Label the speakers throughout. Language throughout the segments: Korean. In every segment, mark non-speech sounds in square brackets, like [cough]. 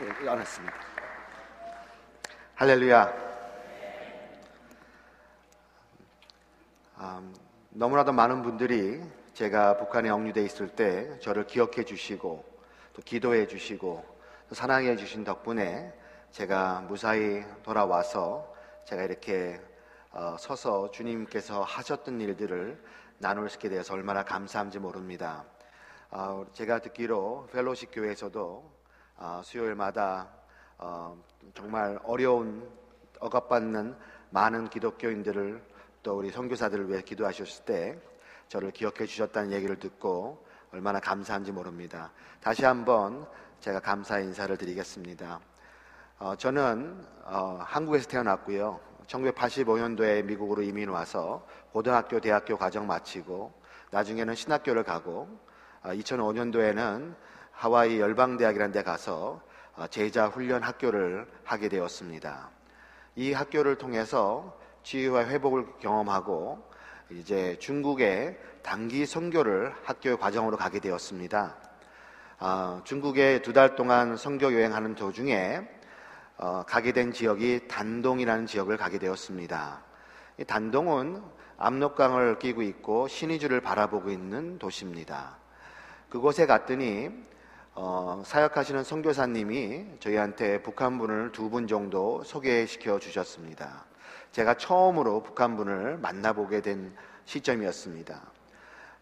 Speaker 1: 안았습니다. 할렐루야. 음, 너무나도 많은 분들이 제가 북한에 억류돼 있을 때 저를 기억해 주시고 또 기도해 주시고 또 사랑해 주신 덕분에 제가 무사히 돌아와서 제가 이렇게 어, 서서 주님께서 하셨던 일들을 나눌 수 있게 되어서 얼마나 감사한지 모릅니다. 어, 제가 듣기로 펠로시 교회에서도 어, 수요일마다 어, 정말 어려운 억압받는 많은 기독교인들을 또 우리 선교사들을 위해 기도하셨을 때 저를 기억해 주셨다는 얘기를 듣고 얼마나 감사한지 모릅니다. 다시 한번 제가 감사 인사를 드리겠습니다. 어, 저는 어, 한국에서 태어났고요. 1985년도에 미국으로 이민 와서 고등학교, 대학교 과정 마치고 나중에는 신학교를 가고 어, 2005년도에는 하와이 열방대학이라는 데 가서 어, 제자 훈련 학교를 하게 되었습니다. 이 학교를 통해서 치유와 회복을 경험하고 이제 중국의 단기 선교를 학교 과정으로 가게 되었습니다. 어, 중국에 두 달 동안 선교 여행하는 도중에 어, 가게 된 지역이 단동이라는 지역을 가게 되었습니다. 이 단동은 압록강을 끼고 있고 신의주를 바라보고 있는 도시입니다. 그곳에 갔더니 어, 사역하시는 선교사님이 저희한테 북한 분을 두 분 정도 소개시켜 주셨습니다. 제가 처음으로 북한 분을 만나보게 된 시점이었습니다.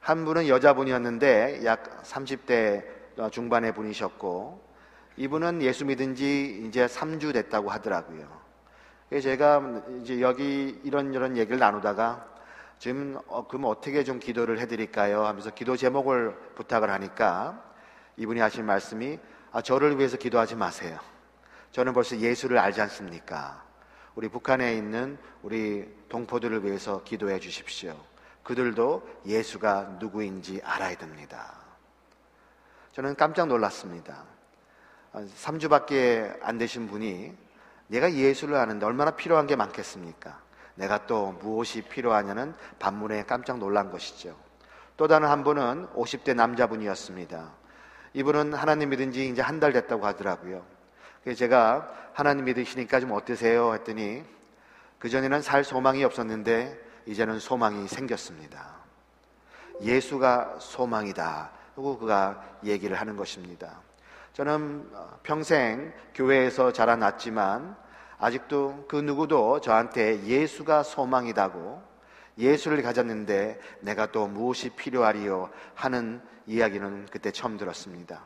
Speaker 1: 한 분은 여자분이었는데 약 30대 중반의 분이셨고 이분은 예수 믿은 지 이제 3주 됐다고 하더라고요. 제가 이제 여기 이런 이런 얘기를 나누다가 지금 어, 그럼 어떻게 좀 기도를 해드릴까요? 하면서 기도 제목을 부탁을 하니까 이분이 하신 말씀이 아, 저를 위해서 기도하지 마세요. 저는 벌써 예수를 알지 않습니까? 우리 북한에 있는 우리 동포들을 위해서 기도해 주십시오. 그들도 예수가 누구인지 알아야 됩니다. 저는 깜짝 놀랐습니다. 3주밖에 안 되신 분이 내가 예수를 아는데 얼마나 필요한 게 많겠습니까? 내가 또 무엇이 필요하냐는 반문에 깜짝 놀란 것이죠. 또 다른 한 분은 50대 남자분이었습니다. 이분은 하나님 믿은 지 이제 한 달 됐다고 하더라고요. 그래서 제가 하나님 믿으시니까 좀 어떠세요? 했더니 그전에는 살 소망이 없었는데 이제는 소망이 생겼습니다. 예수가 소망이다. 하고 그가 얘기를 하는 것입니다. 저는 평생 교회에서 자라났지만 아직도 그 누구도 저한테 예수가 소망이다고 예수를 가졌는데 내가 또 무엇이 필요하리요 하는 이야기는 그때 처음 들었습니다.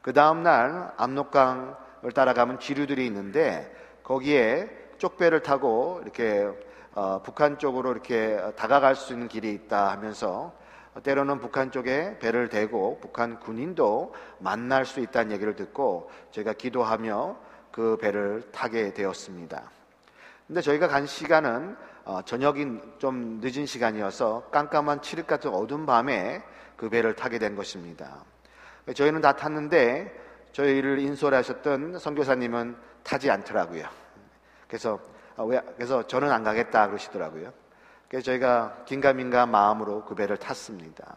Speaker 1: 그 다음날 압록강을 따라가면 지류들이 있는데 거기에 쪽배를 타고 이렇게 어, 북한 쪽으로 이렇게 다가갈 수 있는 길이 있다 하면서 때로는 북한 쪽에 배를 대고 북한 군인도 만날 수 있다는 얘기를 듣고 제가 기도하며 그 배를 타게 되었습니다. 근데 저희가 간 시간은 어, 저녁이 좀 늦은 시간이어서 깜깜한 칠흑 같은 어두운 밤에 그 배를 타게 된 것입니다. 저희는 다 탔는데 저희를 인솔하셨던 선교사님은 타지 않더라고요. 그래서 어, 왜 그래서 저는 안 가겠다 그러시더라고요. 그래서 저희가 긴가민가 마음으로 그 배를 탔습니다.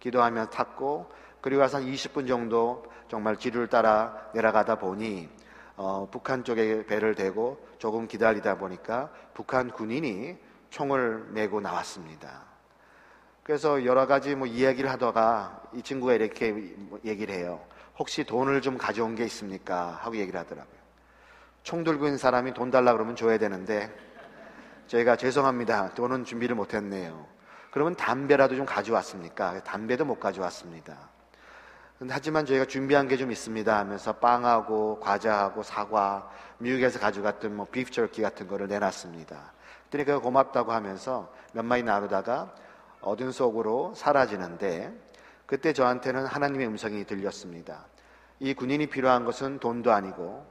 Speaker 1: 기도하며 탔고 그리고 와서 한 20분 정도 정말 지류를 따라 내려가다 보니 어, 북한 쪽에 배를 대고 조금 기다리다 보니까 북한 군인이 총을 메고 나왔습니다. 그래서 여러 가지 뭐 이야기를 하다가 이 친구가 이렇게 얘기를 해요. 혹시 돈을 좀 가져온 게 있습니까? 하고 얘기를 하더라고요. 총 들고 있는 사람이 돈 달라 그러면 줘야 되는데 저희가 죄송합니다. 돈은 준비를 못했네요. 그러면 담배라도 좀 가져왔습니까? 담배도 못 가져왔습니다. 하지만 저희가 준비한 게 좀 있습니다 하면서 빵하고 과자하고 사과, 미국에서 가져갔던 뭐 비프 철키 같은 거를 내놨습니다. 그가 고맙다고 하면서 몇 마디 나누다가 어둠 속으로 사라지는데 그때 저한테는 하나님의 음성이 들렸습니다. 이 군인이 필요한 것은 돈도 아니고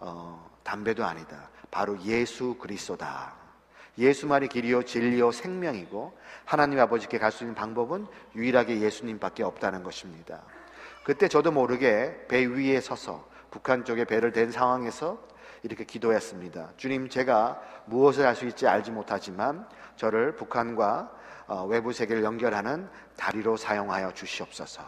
Speaker 1: 어, 담배도 아니다. 바로 예수 그리스도다. 예수만이 길이요 진리요 생명이고 하나님 아버지께 갈 수 있는 방법은 유일하게 예수님밖에 없다는 것입니다. 그때 저도 모르게 배 위에 서서 북한 쪽에 배를 댄 상황에서 이렇게 기도했습니다. 주님, 제가 무엇을 할 수 있지 알지 못하지만 저를 북한과 어, 외부 세계를 연결하는 다리로 사용하여 주시옵소서.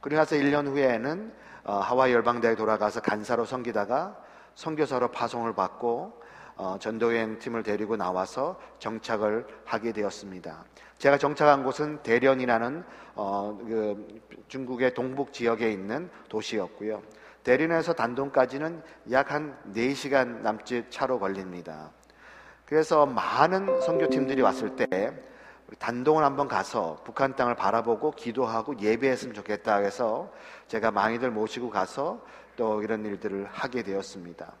Speaker 1: 그리고 나서 1년 후에는 어, 하와이 열방대에 돌아가서 간사로 섬기다가 선교사로 파송을 받고 어, 전도여행 팀을 데리고 나와서 정착을 하게 되었습니다. 제가 정착한 곳은 대련이라는 어, 그 중국의 동북 지역에 있는 도시였고요. 대련에서 단동까지는 약 한 4시간 남짓 차로 걸립니다. 그래서 많은 선교팀들이 왔을 때 단동을 한번 가서 북한 땅을 바라보고 기도하고 예배했으면 좋겠다 해서 제가 많이들 모시고 가서 또 이런 일들을 하게 되었습니다.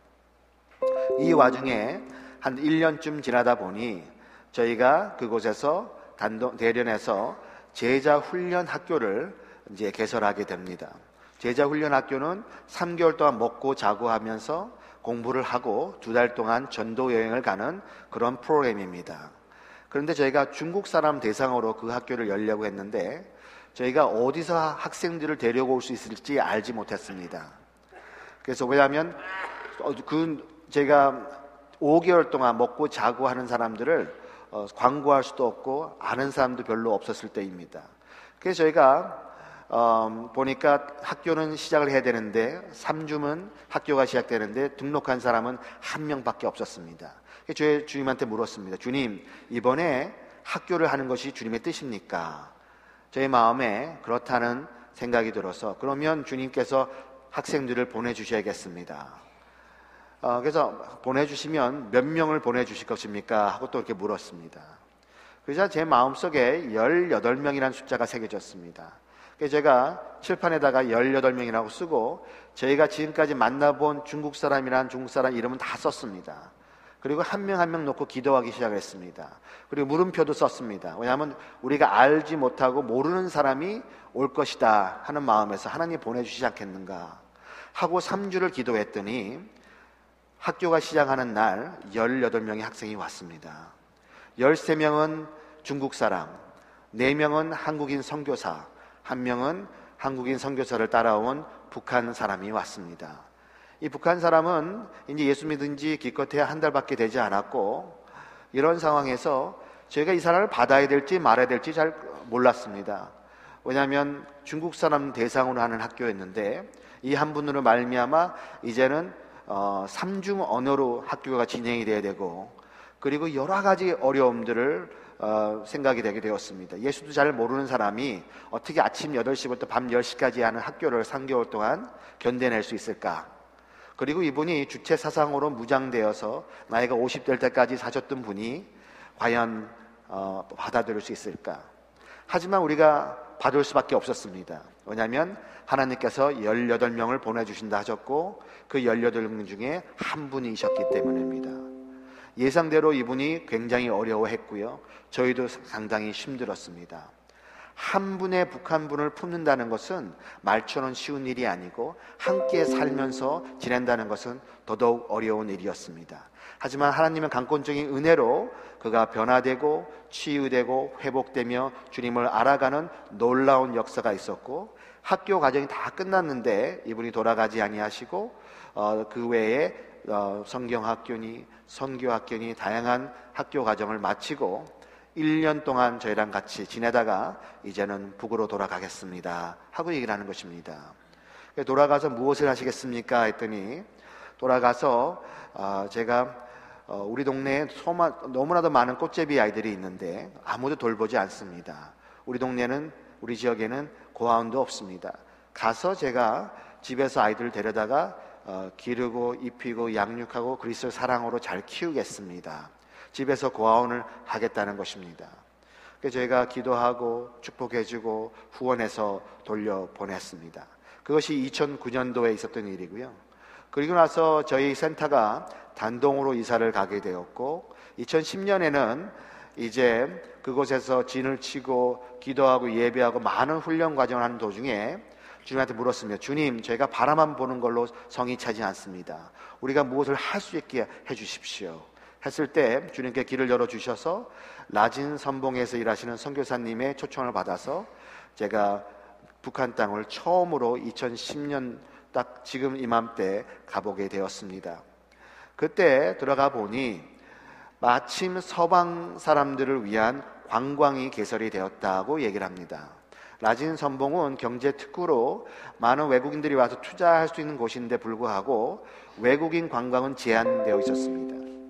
Speaker 1: 이 와중에 한 1년쯤 지나다 보니 저희가 그곳에서 단동, 대련에서 제자 훈련 학교를 이제 개설하게 됩니다. 제자 훈련 학교는 3개월 동안 먹고 자고 하면서 공부를 하고 두 달 동안 전도 여행을 가는 그런 프로그램입니다. 그런데 저희가 중국 사람 대상으로 그 학교를 열려고 했는데 저희가 어디서 학생들을 데려올 수 있을지 알지 못했습니다. 그래서 왜냐하면 어, 그 제가 5개월 동안 먹고 자고 하는 사람들을 어, 광고할 수도 없고 아는 사람도 별로 없었을 때입니다. 그래서 저희가 어, 보니까 학교는 시작을 해야 되는데 3주면 학교가 시작되는데 등록한 사람은 한 명밖에 없었습니다. 저희 주님한테 물었습니다. 주님, 이번에 학교를 하는 것이 주님의 뜻입니까? 저희 마음에 그렇다는 생각이 들어서 그러면 주님께서 학생들을 보내주셔야겠습니다. 어, 그래서 보내주시면 몇 명을 보내주실 것입니까? 하고 또 이렇게 물었습니다. 그래서 제 마음속에 18명이라는 숫자가 새겨졌습니다. 그래서 제가 칠판에다가 18명이라고 쓰고 저희가 지금까지 만나본 중국 사람이란 중국 사람 이름은 다 썼습니다. 그리고 한명 한명 놓고 기도하기 시작했습니다. 그리고 물음표도 썼습니다. 왜냐하면 우리가 알지 못하고 모르는 사람이 올 것이다 하는 마음에서 하나님 보내주시지 않겠는가 하고 3주를 기도했더니 학교가 시작하는 날 18명의 학생이 왔습니다. 13명은 중국 사람, 4명은 한국인 선교사, 1명은 한국인 선교사를 따라온 북한 사람이 왔습니다. 이 북한 사람은 이제 예수 믿은 지 기껏해야 한 달밖에 되지 않았고 이런 상황에서 저희가 이 사람을 받아야 될지 말아야 될지 잘 몰랐습니다. 왜냐하면 중국 사람 대상으로 하는 학교였는데 이 한 분으로 말미암아 이제는 어, 삼중 언어로 학교가 진행이 돼야 되고 그리고 여러 가지 어려움들을 어, 생각이 되게 되었습니다. 예수도 잘 모르는 사람이 어떻게 아침 8시부터 밤 10시까지 하는 학교를 3개월 동안 견뎌낼 수 있을까? 그리고 이분이 주체 사상으로 무장되어서 나이가 50 될 때까지 사셨던 분이 과연 어, 받아들일 수 있을까? 하지만 우리가 받을 수밖에 없었습니다. 왜냐하면 하나님께서 18명을 보내주신다 하셨고 그 18명 중에 한 분이셨기 때문입니다. 예상대로 이분이 굉장히 어려워했고요. 저희도 상당히 힘들었습니다. 한 분의 북한 분을 품는다는 것은 말처럼 쉬운 일이 아니고 함께 살면서 지낸다는 것은 더더욱 어려운 일이었습니다. 하지만 하나님의 강권적인 은혜로 그가 변화되고 치유되고 회복되며 주님을 알아가는 놀라운 역사가 있었고 학교 과정이 다 끝났는데 이분이 돌아가지 아니하시고 어, 그 외에 어, 성경학교니 선교학교니 다양한 학교 과정을 마치고 1년 동안 저희랑 같이 지내다가 이제는 북으로 돌아가겠습니다. 하고 얘기를 하는 것입니다. 돌아가서 무엇을 하시겠습니까? 했더니 돌아가서 어, 제가 어, 우리 동네에 너무나도 많은 꽃제비 아이들이 있는데 아무도 돌보지 않습니다. 우리 동네는 우리 지역에는 고아원도 없습니다. 가서 제가 집에서 아이들을 데려다가 어, 기르고 입히고 양육하고 그리스도 사랑으로 잘 키우겠습니다. 집에서 고아원을 하겠다는 것입니다. 그래서 저희가 기도하고 축복해주고 후원해서 돌려보냈습니다. 그것이 2009년도에 있었던 일이고요. 그리고 나서 저희 센터가 단동으로 이사를 가게 되었고 2010년에는 이제 그곳에서 진을 치고 기도하고 예배하고 많은 훈련 과정을 하는 도중에 주님한테 물었으며 주님 저희가 바라만 보는 걸로 성이 차지 않습니다. 우리가 무엇을 할 수 있게 해 주십시오. 했을 때 주님께 길을 열어 주셔서 낮은 선봉에서 일하시는 선교사님의 초청을 받아서 제가 북한 땅을 처음으로 2010년 딱 지금 이맘때 가보게 되었습니다. 그때 들어가 보니 마침 서방 사람들을 위한 관광이 개설이 되었다고 얘기를 합니다. 라진 선봉은 경제 특구로 많은 외국인들이 와서 투자할 수 있는 곳인데 불구하고 외국인 관광은 제한되어 있었습니다.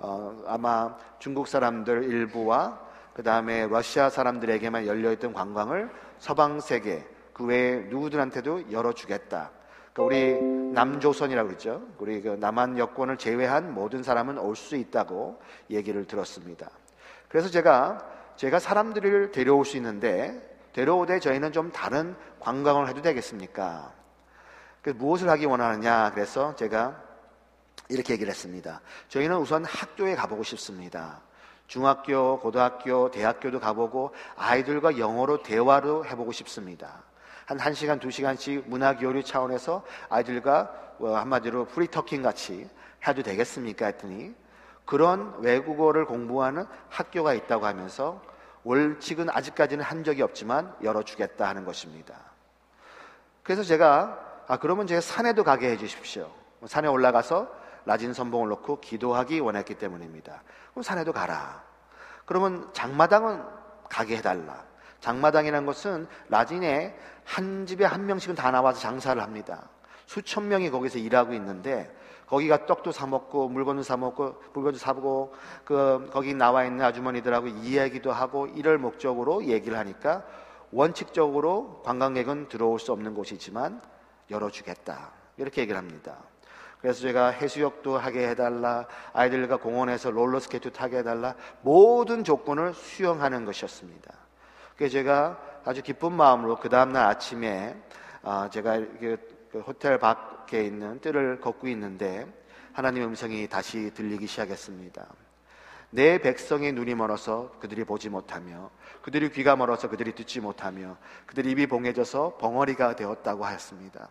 Speaker 1: 어, 아마 중국 사람들 일부와 그 다음에 러시아 사람들에게만 열려있던 관광을 서방 세계 그 외에 누구들한테도 열어주겠다. 그러니까 우리 남조선이라고 그러죠. 우리 그 남한 여권을 제외한 모든 사람은 올 수 있다고 얘기를 들었습니다. 그래서 제가 제가 사람들을 데려올 수 있는데 데려오되 저희는 좀 다른 관광을 해도 되겠습니까? 그래서 무엇을 하기 원하느냐? 그래서 제가 이렇게 얘기를 했습니다. 저희는 우선 학교에 가보고 싶습니다. 중학교, 고등학교, 대학교도 가보고 아이들과 영어로 대화도 해보고 싶습니다. 한 1시간, 2시간씩 문화 교류 차원에서 아이들과 뭐 한마디로 free talking 같이 해도 되겠습니까? 했더니 그런 외국어를 공부하는 학교가 있다고 하면서 원칙은 아직까지는 한 적이 없지만 열어주겠다 하는 것입니다. 그래서 제가 아 그러면 제가 산에도 가게 해주십시오. 산에 올라가서 라진 선봉을 놓고 기도하기 원했기 때문입니다. 그럼 산에도 가라. 그러면 장마당은 가게 해달라. 장마당이라는 것은 라진에 한 집에 한 명씩은 다 나와서 장사를 합니다. 수천 명이 거기서 일하고 있는데 거기가 떡도 사 먹고 물건도 사 먹고 물건도 사보고 그 거기 나와 있는 아주머니들하고 이야기도 하고 이럴 목적으로 얘기를 하니까 원칙적으로 관광객은 들어올 수 없는 곳이지만 열어주겠다 이렇게 얘기를 합니다. 그래서 제가 해수욕도 하게 해달라 아이들과 공원에서 롤러스케이트 타게 해달라 모든 조건을 수용하는 것이었습니다. 그래서 제가 아주 기쁜 마음으로 그 다음날 아침에 아, 제가 그 호텔 밖에 있는 뜰을 걷고 있는데 하나님의 음성이 다시 들리기 시작했습니다. 내 백성의 눈이 멀어서 그들이 보지 못하며 그들이 귀가 멀어서 그들이 듣지 못하며 그들이 입이 봉해져서 벙어리가 되었다고 하였습니다.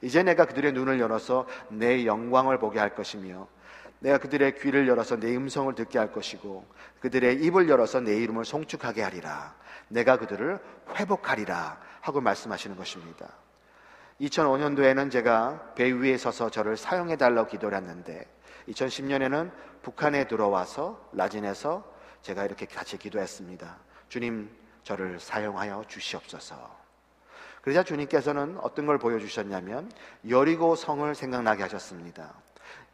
Speaker 1: 이제 내가 그들의 눈을 열어서 내 영광을 보게 할 것이며 내가 그들의 귀를 열어서 내 음성을 듣게 할 것이고 그들의 입을 열어서 내 이름을 송축하게 하리라. 내가 그들을 회복하리라 하고 말씀하시는 것입니다. 2005년도에는 제가 배 위에 서서 저를 사용해 달라고 기도를 했는데 2010년에는 북한에 들어와서 라진에서 제가 이렇게 같이 기도했습니다. 주님 저를 사용하여 주시옵소서. 그러자 주님께서는 어떤 걸 보여주셨냐면 여리고 성을 생각나게 하셨습니다.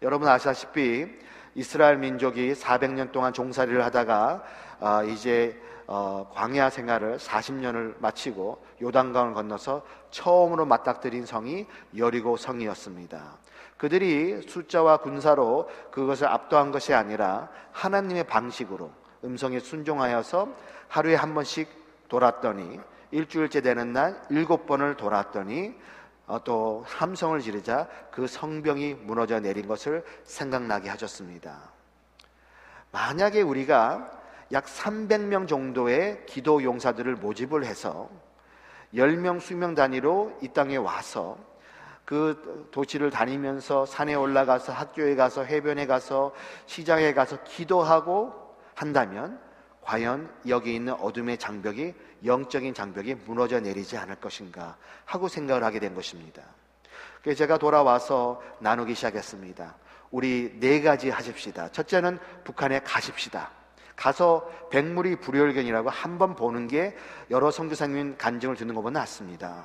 Speaker 1: 여러분 아시다시피 이스라엘 민족이 400년 동안 종살이를 하다가 어, 이제 어, 광야 생활을 40년을 마치고 요단강을 건너서 처음으로 맞닥뜨린 성이 여리고 성이었습니다. 그들이 숫자와 군사로 그것을 압도한 것이 아니라 하나님의 방식으로 음성에 순종하여서 하루에 한 번씩 돌았더니 일주일째 되는 날 일곱 번을 돌았더니 어, 또 함성을 지르자 그 성병이 무너져 내린 것을 생각나게 하셨습니다. 만약에 우리가 약 300명 정도의 기도 용사들을 모집을 해서 10명, 수명 단위로 이 땅에 와서 그 도시를 다니면서 산에 올라가서 학교에 가서 해변에 가서 시장에 가서 기도하고 한다면 과연 여기 있는 어둠의 장벽이 영적인 장벽이 무너져 내리지 않을 것인가 하고 생각을 하게 된 것입니다. 그래서 제가 돌아와서 나누기 시작했습니다. 우리 네 가지 하십시다. 첫째는 북한에 가십시다. 가서 백물이 불효견이라고 한 번 보는 게 여러 선교사님 간증을 듣는 것보다 낫습니다.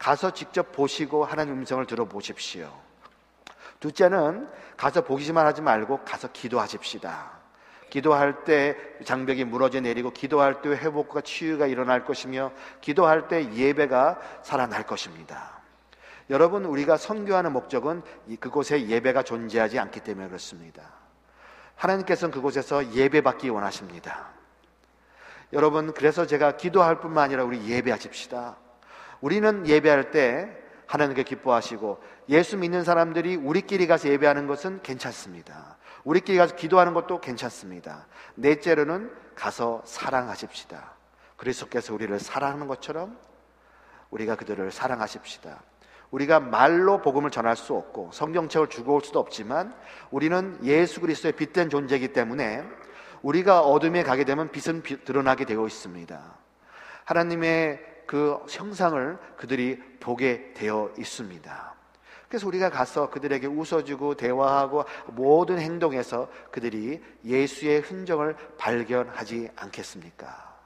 Speaker 1: 가서 직접 보시고 하나님 음성을 들어보십시오. 둘째는 가서 보기만 하지 말고 가서 기도하십시다. 기도할 때 장벽이 무너져 내리고 기도할 때 회복과 치유가 일어날 것이며 기도할 때 예배가 살아날 것입니다. 여러분 우리가 선교하는 목적은 그곳에 예배가 존재하지 않기 때문에 그렇습니다. 하나님께서는 그곳에서 예배받기 원하십니다. 여러분 그래서 제가 기도할 뿐만 아니라 우리 예배하십시다. 우리는 예배할 때 하나님께 기뻐하시고 예수 믿는 사람들이 우리끼리 가서 예배하는 것은 괜찮습니다. 우리끼리 가서 기도하는 것도 괜찮습니다. 넷째로는 가서 사랑하십시다. 그리스도께서 우리를 사랑하는 것처럼 우리가 그들을 사랑하십시다. 우리가 말로 복음을 전할 수 없고 성경책을 주고 올 수도 없지만 우리는 예수 그리스도의 빛된 존재이기 때문에 우리가 어둠에 가게 되면 빛은 드러나게 되어 있습니다. 하나님의 그 형상을 그들이 보게 되어 있습니다. 그래서 우리가 가서 그들에게 웃어주고 대화하고 모든 행동에서 그들이 예수의 흔적을 발견하지 않겠습니까?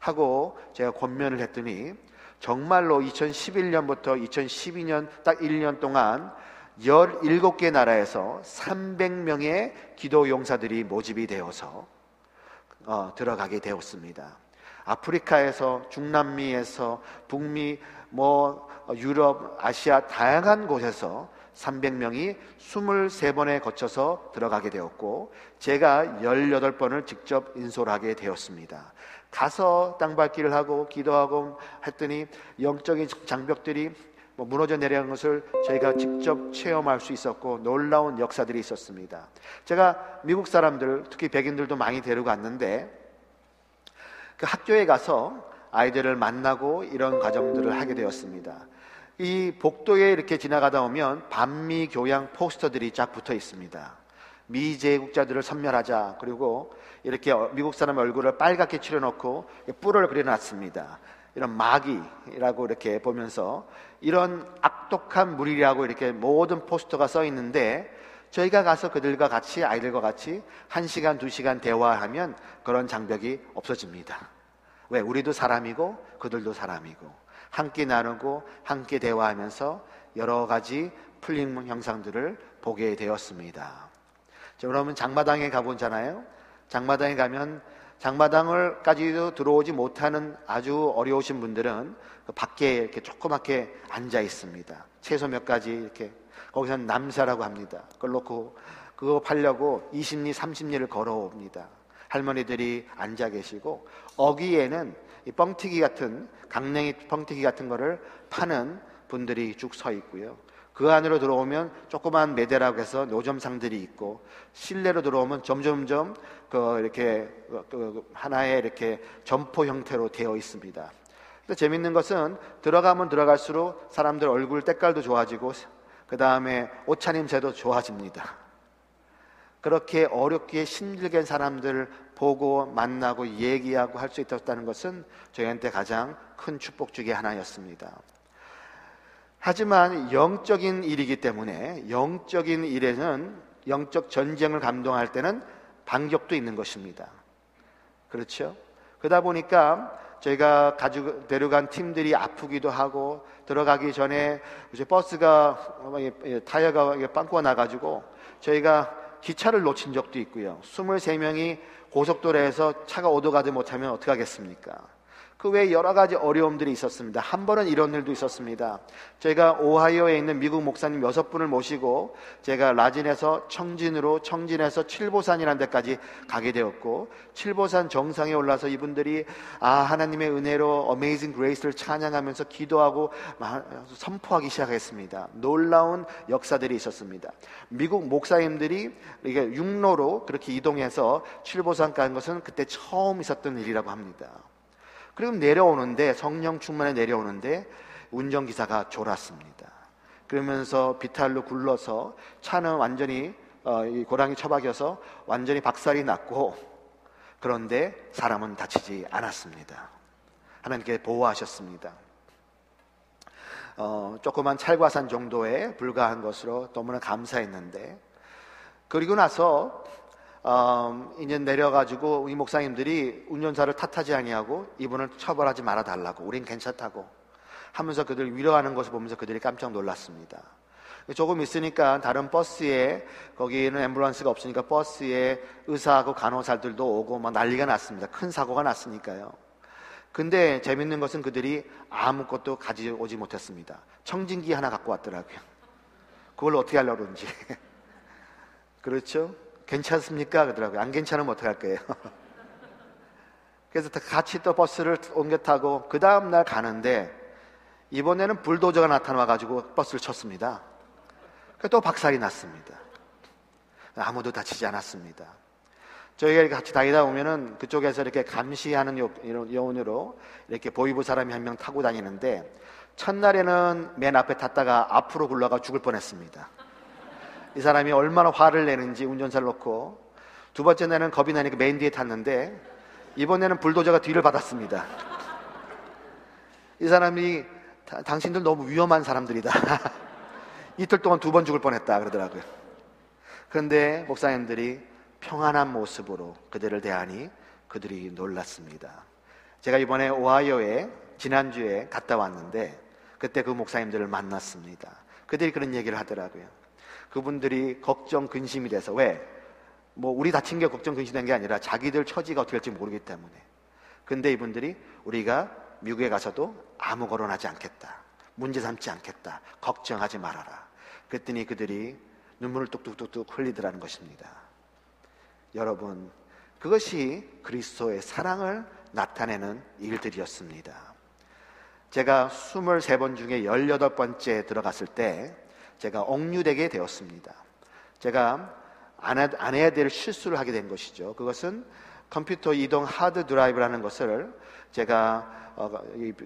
Speaker 1: 하고 제가 권면을 했더니 정말로 2011년부터 2012년 딱 1년 동안 17개 나라에서 300명의 기도 용사들이 모집이 되어서 어, 들어가게 되었습니다. 아프리카에서 중남미에서 북미 뭐 유럽, 아시아 다양한 곳에서 300명이 23번에 거쳐서 들어가게 되었고 제가 18번을 직접 인솔하게 되었습니다. 가서 땅밟기를 하고 기도하고 했더니 영적인 장벽들이 뭐 무너져 내려간 것을 저희가 직접 체험할 수 있었고 놀라운 역사들이 있었습니다. 제가 미국 사람들 특히 백인들도 많이 데리고 갔는데 그 학교에 가서 아이들을 만나고 이런 과정들을 하게 되었습니다. 이 복도에 이렇게 지나가다 보면 반미 교양 포스터들이 쫙 붙어 있습니다. 미제국자들을 섬멸하자. 그리고 이렇게 미국 사람 얼굴을 빨갛게 칠해놓고 뿔을 그려놨습니다. 이런 마귀라고 이렇게 보면서 이런 악독한 무리라고 이렇게 모든 포스터가 써 있는데 저희가 가서 그들과 같이 아이들과 같이 한 시간 두 시간 대화하면 그런 장벽이 없어집니다. 왜? 우리도 사람이고 그들도 사람이고 함께 나누고 함께 대화하면서 여러 가지 풀림 형상들을 보게 되었습니다. 그러면 장마당에 가보잖아요. 장마당에 가면 장마당을까지도 들어오지 못하는 아주 어려우신 분들은 그 밖에 이렇게 조그맣게 앉아 있습니다. 채소 몇 가지 이렇게 거기서 남사라고 합니다. 그걸 놓고 그거 팔려고 20리, 30리를 걸어옵니다. 할머니들이 앉아 계시고 어기에는 이 뻥튀기 같은 강냉이 뻥튀기 같은 거를 파는 분들이 쭉 서 있고요. 그 안으로 들어오면 조그만 매대라고 해서 노점상들이 있고 실내로 들어오면 점점점 그 이렇게 그 하나의 이렇게 점포 형태로 되어 있습니다. 근데 재밌는 것은 들어가면 들어갈수록 사람들 얼굴 때깔도 좋아지고 그 다음에 옷차림새도 좋아집니다. 그렇게 어렵게 힘들게 사람들을 보고 만나고 얘기하고 할 수 있었다는 것은 저희한테 가장 큰 축복 중의 하나였습니다. 하지만 영적인 일이기 때문에 영적인 일에는 영적 전쟁을 감동할 때는 반격도 있는 것입니다. 그렇죠? 그러다 보니까 저희가 가지고 데려간 팀들이 아프기도 하고 들어가기 전에 이제 버스가 타이어가 빵꾸가 나가지고 저희가 기차를 놓친 적도 있고요. 23명이 고속도로에서 차가 오도가지 못하면 어떻게 하겠습니까? 그 외에 여러 가지 어려움들이 있었습니다. 한 번은 이런 일도 있었습니다. 제가 오하이오에 있는 미국 목사님 여섯 분을 모시고 제가 라진에서 청진으로 청진에서 칠보산이라는 데까지 가게 되었고 칠보산 정상에 올라서 이분들이 아 하나님의 은혜로 어메이징 그레이스를 찬양하면서 기도하고 선포하기 시작했습니다. 놀라운 역사들이 있었습니다. 미국 목사님들이 이게 육로로 그렇게 이동해서 칠보산 간 것은 그때 처음 있었던 일이라고 합니다. 그리고 내려오는데 성령 충만에 내려오는데 운전기사가 졸았습니다. 그러면서 비탈로 굴러서 차는 완전히 어, 이 고랑이 처박여서 완전히 박살이 났고 그런데 사람은 다치지 않았습니다. 하나님께 보호하셨습니다. 어, 조그만 찰과산 정도에 불과한 것으로 너무나 감사했는데 그리고 나서 어, 이제 내려가지고 우리 목사님들이 운전사를 탓하지 아니하고 이분을 처벌하지 말아 달라고 우린 괜찮다고 하면서 그들 위로하는 것을 보면서 그들이 깜짝 놀랐습니다. 조금 있으니까 다른 버스에 거기는 앰뷸런스가 없으니까 버스에 의사하고 간호사들도 오고 막 난리가 났습니다. 큰 사고가 났으니까요. 근데 재밌는 것은 그들이 아무것도 가져오지 못했습니다. 청진기 하나 갖고 왔더라고요. 그걸 어떻게 하려고 그런지. [laughs] 그렇죠? 괜찮습니까? 그러더라고요. 안 괜찮으면 어떡할 거예요? [laughs] 그래서 같이 또 버스를 옮겨 타고 그 다음 날 가는데 이번에는 불도저가 나타나 가지고 버스를 쳤습니다. 또 박살이 났습니다. 아무도 다치지 않았습니다. 저희가 같이 다니다 보면은 그쪽에서 이렇게 감시하는 요원으로 이렇게 보이부 사람이 한 명 타고 다니는데 첫날에는 맨 앞에 탔다가 앞으로 굴러가 죽을 뻔했습니다. 이 사람이 얼마나 화를 내는지 운전사를 놓고 두 번째 날은 겁이 나니까 맨 뒤에 탔는데 이번에는 불도저가 뒤를 받았습니다. 이 사람이 당신들 너무 위험한 사람들이다. [laughs] 이틀 동안 두 번 죽을 뻔했다 그러더라고요. 그런데 목사님들이 평안한 모습으로 그들을 대하니 그들이 놀랐습니다. 제가 이번에 오하이오에 지난주에 갔다 왔는데 그때 그 목사님들을 만났습니다. 그들이 그런 얘기를 하더라고요. 그분들이 걱정 근심이 돼서 왜? 뭐 우리 다친 게 걱정 근심된 게 아니라 자기들 처지가 어떻게 될지 모르기 때문에. 근데 이분들이 우리가 미국에 가서도 아무 거론하지 않겠다. 문제 삼지 않겠다. 걱정하지 말아라. 그랬더니 그들이 눈물을 뚝뚝뚝뚝 흘리더라는 것입니다. 여러분, 그것이 그리스도의 사랑을 나타내는 일들이었습니다. 제가 23번 중에 18번째 들어갔을 때 제가 억류되게 되었습니다. 제가 안, 안 해야 될 실수를 하게 된 것이죠. 그것은 컴퓨터 이동 하드 드라이브라는 것을 제가 어,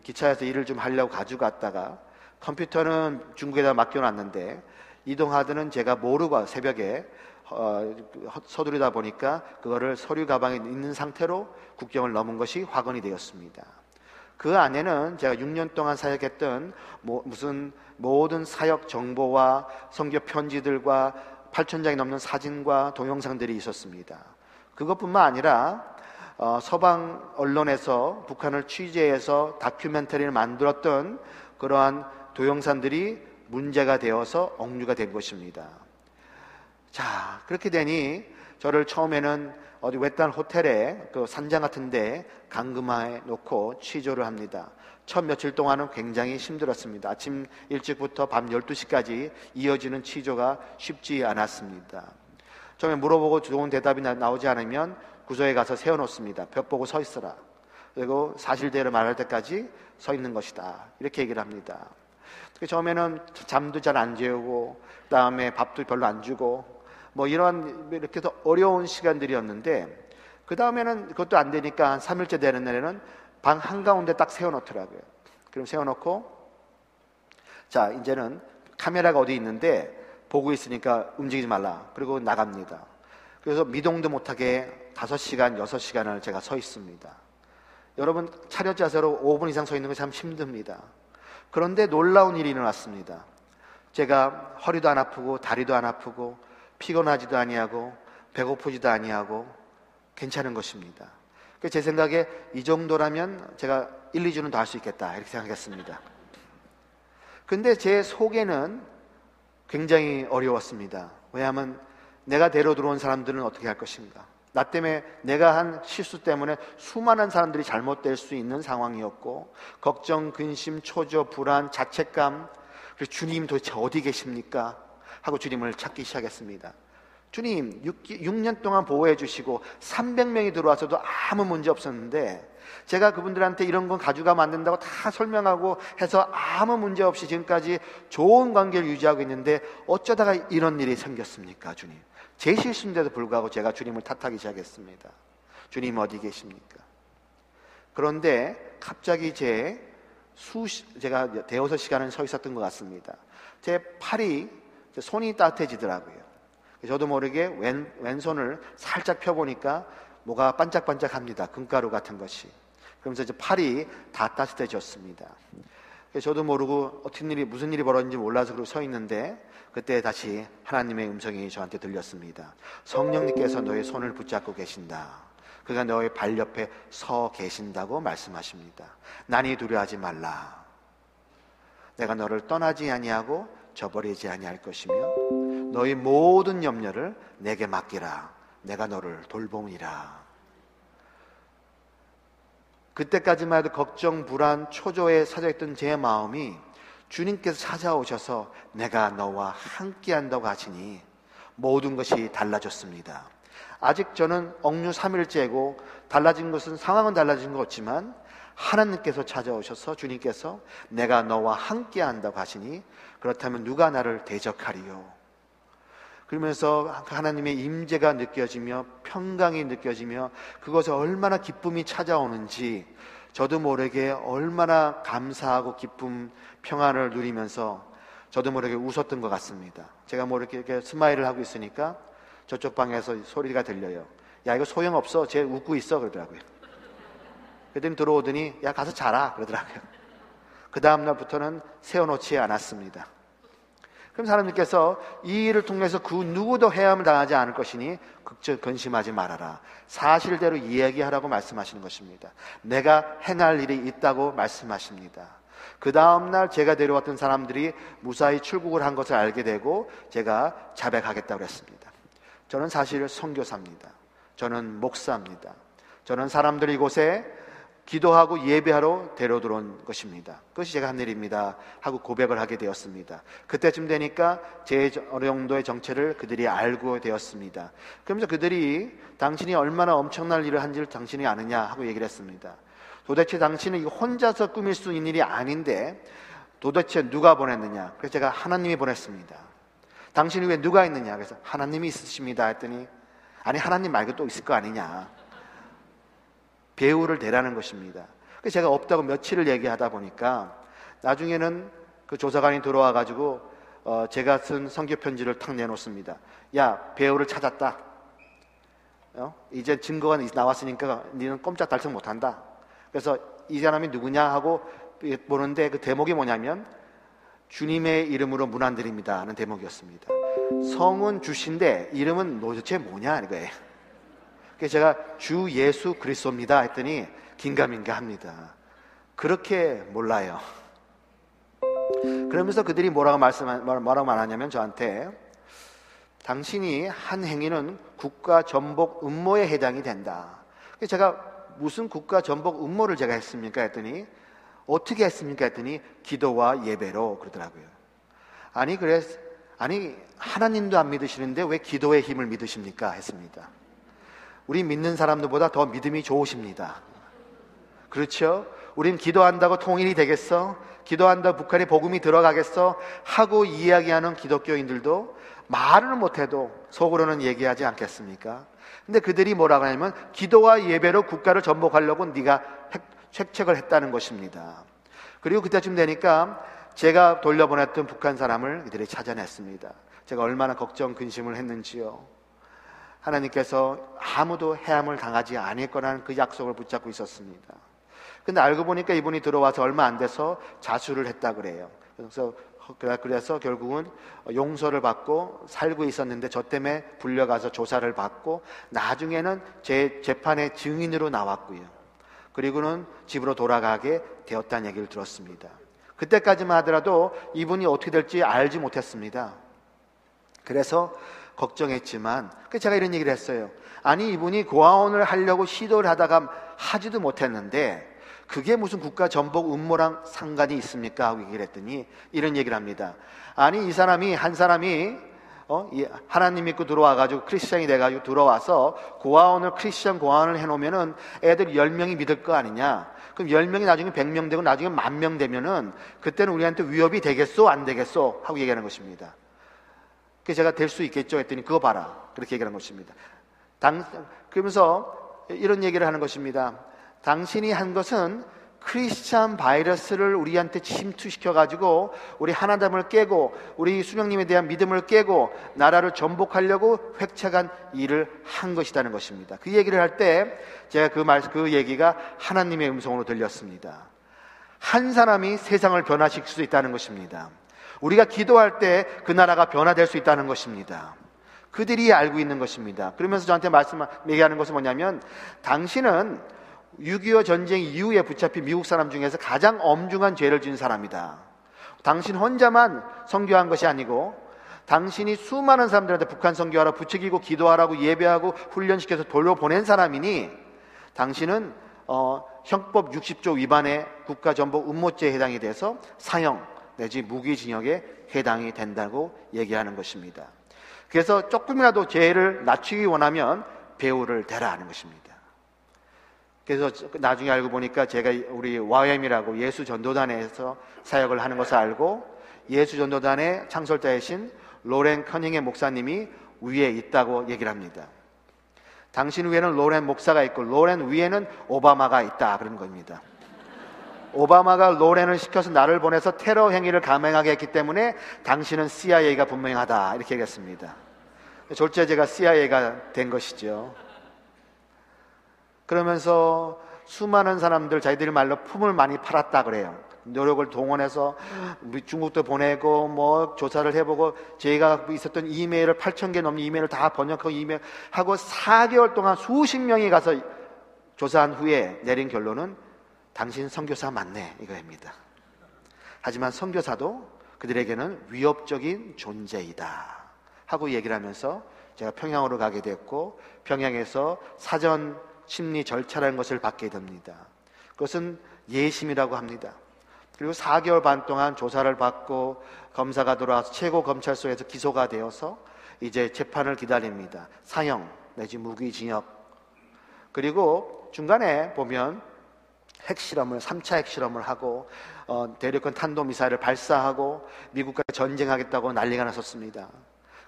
Speaker 1: 기차에서 일을 좀 하려고 가져갔다가 컴퓨터는 중국에다 맡겨놨는데 이동 하드는 제가 모르고 새벽에 어, 서두르다 보니까 그거를 서류 가방에 있는 상태로 국경을 넘은 것이 확언이 되었습니다. 그 안에는 제가 6년 동안 사역했던 뭐 무슨 모든 사역 정보와 성교 편지들과 8천 장이 넘는 사진과 동영상들이 있었습니다. 그것뿐만 아니라 어, 서방 언론에서 북한을 취재해서 다큐멘터리를 만들었던 그러한 동영상들이 문제가 되어서 억류가 된 것입니다. 자, 그렇게 되니 저를 처음에는 어디 외딴 호텔에 그 산장 같은데 감금해 놓고 취조를 합니다. 첫 며칠 동안은 굉장히 힘들었습니다. 아침 일찍부터 밤 12시까지 이어지는 취조가 쉽지 않았습니다. 처음에 물어보고 좋은 대답이 나오지 않으면 구조에 가서 세워놓습니다. 벽 보고 서 있어라. 그리고 사실대로 말할 때까지 서 있는 것이다. 이렇게 얘기를 합니다. 처음에는 잠도 잘 안 재우고, 그 다음에 밥도 별로 안 주고, 뭐 이런 이렇게 더 어려운 시간들이었는데 그 다음에는 그것도 안 되니까 한 3일째 되는 날에는 방 한가운데 딱 세워놓더라고요. 그럼 세워놓고 자 이제는 카메라가 어디 있는데 보고 있으니까 움직이지 말라. 그리고 나갑니다. 그래서 미동도 못하게 5시간, 6시간을 제가 서 있습니다. 여러분 차렷 자세로 5분 이상 서 있는 거참 힘듭니다. 그런데 놀라운 일이 일어났습니다. 제가 허리도 안 아프고 다리도 안 아프고 피곤하지도 아니하고 배고프지도 아니하고 괜찮은 것입니다. 제 생각에 이 정도라면 제가 1, 2주는 더 할 수 있겠다 이렇게 생각했습니다. 근데 제 속에는 굉장히 어려웠습니다. 왜냐하면 내가 데려 들어온 사람들은 어떻게 할 것인가? 나 때문에 내가 한 실수 때문에 수많은 사람들이 잘못될 수 있는 상황이었고 걱정, 근심, 초조, 불안, 자책감 그리고 주님 도대체 어디 계십니까? 하고 주님을 찾기 시작했습니다. 주님, 6, 6년 동안 보호해 주시고 300명이 들어와서도 아무 문제 없었는데 제가 그분들한테 이런 건 가져가면 안 된다고 다 설명하고 해서 아무 문제 없이 지금까지 좋은 관계를 유지하고 있는데 어쩌다가 이런 일이 생겼습니까, 주님? 제 실수인데도 불구하고 제가 주님을 탓하기 시작했습니다. 주님 어디 계십니까? 그런데 갑자기 제 수, 제가 대여섯 시간을 서 있었던 것 같습니다. 제 팔이 손이 따뜻해지더라고요. 저도 모르게 왼, 왼손을 살짝 펴보니까 뭐가 반짝반짝합니다. 금가루 같은 것이. 그러면서 이제 팔이 다 따뜻해졌습니다. 저도 모르고 어떤 일이 무슨 일이 벌어졌는지 몰라서 그러고 서 있는데 그때 다시 하나님의 음성이 저한테 들렸습니다. 성령님께서 너의 손을 붙잡고 계신다. 그가 너의 발 옆에 서 계신다고 말씀하십니다. 난이 두려워하지 말라. 내가 너를 떠나지 아니하고 저버리지 아니할 것이며 너희 모든 염려를 내게 맡기라. 내가 너를 돌봄이라. 그때까지만 해도 걱정, 불안, 초조에 사져있던 제 마음이 주님께서 찾아오셔서 내가 너와 함께 한다고 하시니 모든 것이 달라졌습니다. 아직 저는 억류 3일째고 달라진 것은 상황은 달라진 것 같지만 하나님께서 찾아오셔서 주님께서 내가 너와 함께 한다고 하시니 그렇다면 누가 나를 대적하리요? 그러면서 하나님의 임재가 느껴지며 평강이 느껴지며 그것에 얼마나 기쁨이 찾아오는지 저도 모르게 얼마나 감사하고 기쁨, 평안을 누리면서 저도 모르게 웃었던 것 같습니다. 제가 모르게 이렇게 스마일을 하고 있으니까 저쪽 방에서 소리가 들려요. 야, 이거 소용없어. 쟤 웃고 있어. 그러더라고요. 그랬더니 들어오더니 야 가서 자라 그러더라고요. 그 다음 날부터는 세워놓지 않았습니다. 그럼 사람들께서 이 일을 통해서 그 누구도 해함을 당하지 않을 것이니 극적 근심하지 말아라. 사실대로 이야기하라고 말씀하시는 것입니다. 내가 행할 일이 있다고 말씀하십니다. 그 다음날 제가 데려왔던 사람들이 무사히 출국을 한 것을 알게 되고 제가 자백하겠다고 했습니다. 저는 사실 선교사입니다. 저는 목사입니다. 저는 사람들이 이곳에 기도하고 예배하러 데려들어온 것입니다. 그것이 제가 한 일입니다. 하고 고백을 하게 되었습니다. 그때쯤 되니까 제 어느 정도의 정체를 그들이 알고 되었습니다. 그러면서 그들이 당신이 얼마나 엄청난 일을 한지를 당신이 아느냐 하고 얘기를 했습니다. 도대체 당신은 혼자서 꾸밀 수 있는 일이 아닌데 도대체 누가 보냈느냐? 그래서 제가 하나님이 보냈습니다. 당신 위에 누가 있느냐? 그래서 하나님이 있으십니다. 했더니 아니 하나님 말고 또 있을 거 아니냐? 배우를 대라는 것입니다. 그래서 제가 없다고 며칠을 얘기하다 보니까 나중에는 그 조사관이 들어와 가지고 어 제가 쓴 성교 편지를 탁 내놓습니다. 야 배우를 찾았다. 어? 이제 증거가 나왔으니까 니는 꼼짝달싹 못한다. 그래서 이 사람이 누구냐 하고 보는데 그 대목이 뭐냐면 주님의 이름으로 문안 드립니다. 하는 대목이었습니다. 성은 주신데 이름은 도대체 뭐냐 이거예요. 그래서 제가 주 예수 그리스도입니다 했더니 긴가민가 합니다. 그렇게 몰라요. 그러면서 그들이 뭐라고 말씀, 뭐라고 말하냐면 저한테 당신이 한 행위는 국가 전복 음모에 해당이 된다. 제가 무슨 국가 전복 음모를 제가 했습니까? 했더니 어떻게 했습니까? 했더니 기도와 예배로 그러더라고요. 아니 그래 아니 하나님도 안 믿으시는데 왜 기도의 힘을 믿으십니까? 했습니다. 우리 믿는 사람들보다 더 믿음이 좋으십니다. 그렇죠? 우린 기도한다고 통일이 되겠어? 기도한다고 북한에 복음이 들어가겠어? 하고 이야기하는 기독교인들도 말을 못해도 속으로는 얘기하지 않겠습니까? 근데 그들이 뭐라고 하냐면 기도와 예배로 국가를 전복하려고 네가 책책을 했다는 것입니다. 그리고 그때쯤 되니까 제가 돌려보냈던 북한 사람을 이들이 찾아냈습니다. 제가 얼마나 걱정 근심을 했는지요. 하나님께서 아무도 해함을 당하지 않을 거라는 그 약속을 붙잡고 있었습니다. 근데 알고 보니까 이분이 들어와서 얼마 안 돼서 자수를 했다 그래요. 그래서 그래서 결국은 용서를 받고 살고 있었는데 저 때문에 불려가서 조사를 받고 나중에는 제 재판의 증인으로 나왔고요. 그리고는 집으로 돌아가게 되었다는 얘기를 들었습니다. 그때까지만 하더라도 이분이 어떻게 될지 알지 못했습니다. 그래서 걱정했지만 제가 이런 얘기를 했어요. 아니 이분이 고아원을 하려고 시도를 하다가 하지도 못했는데 그게 무슨 국가 전복 음모랑 상관이 있습니까? 하고 얘기를 했더니 이런 얘기를 합니다. 아니 이 사람이 한 사람이 어? 하나님 믿고 들어와가지고 크리스천이 돼가지고 들어와서 고아원을 크리스천 고아원을 해놓으면은 애들 10명이 믿을 거 아니냐? 그럼 10명이 나중에 100명 되고 나중에 만 명 되면은 그때는 우리한테 위협이 되겠소? 안 되겠소? 하고 얘기하는 것입니다. 그래서 제가 될 수 있겠죠? 했더니 그거 봐라. 그렇게 얘기하는 것입니다. 당, 그러면서 이런 얘기를 하는 것입니다. 당신이 한 것은 크리스찬 바이러스를 우리한테 침투시켜 가지고 우리 하나됨을 깨고 우리 수령님에 대한 믿음을 깨고 나라를 전복하려고 획책한 일을 한 것이라는 것입니다. 그 얘기를 할 때 제가 그 말, 그 얘기가 하나님의 음성으로 들렸습니다. 한 사람이 세상을 변화시킬 수 있다는 것입니다. 우리가 기도할 때 그 나라가 변화될 수 있다는 것입니다. 그들이 알고 있는 것입니다. 그러면서 저한테 말씀, 얘기하는 것은 뭐냐면 당신은 6.25 전쟁 이후에 붙잡힌 미국 사람 중에서 가장 엄중한 죄를 지은 사람이다. 당신 혼자만 성교한 것이 아니고 당신이 수많은 사람들한테 북한 성교하라 부추기고 기도하라고 예배하고 훈련시켜서 돌려보낸 사람이니 당신은 어, 형법 60조 위반의 국가전복 음모죄에 해당이 돼서 사형 내지 무기징역에 해당이 된다고 얘기하는 것입니다. 그래서 조금이라도 죄를 낮추기 원하면 배우를 대라 하는 것입니다. 그래서 나중에 알고 보니까 제가 우리 YM이라고 예수 전도단에서 사역을 하는 것을 알고 예수 전도단의 창설자이신 로렌 커닝의 목사님이 위에 있다고 얘기를 합니다. 당신 위에는 로렌 목사가 있고 로렌 위에는 오바마가 있다 그런 겁니다. 오바마가 로렌을 시켜서 나를 보내서 테러 행위를 감행하게 했기 때문에 당신은 CIA가 분명하다 이렇게 얘기했습니다. 졸제 제가 CIA가 된 것이죠. 그러면서 수많은 사람들 자기들 말로 품을 많이 팔았다 그래요. 노력을 동원해서 중국도 보내고 뭐 조사를 해보고 저희가 있었던 이메일을 8천 개 넘는 이메일을 다 번역하고 이메일 하고 4개월 동안 수십 명이 가서 조사한 후에 내린 결론은 당신 선교사 맞네 이거입니다. 하지만 선교사도 그들에게는 위협적인 존재이다 하고 얘기를 하면서 제가 평양으로 가게 됐고 평양에서 사전 심리 절차라는 것을 받게 됩니다. 그것은 예심이라고 합니다. 그리고 4개월 반 동안 조사를 받고 검사가 들어와서 최고 검찰소에서 기소가 되어서 이제 재판을 기다립니다. 사형 내지 무기징역. 그리고 중간에 보면 핵실험을 3차 핵실험을 하고 어, 대륙간 탄도미사일을 발사하고 미국과 전쟁하겠다고 난리가 났었습니다.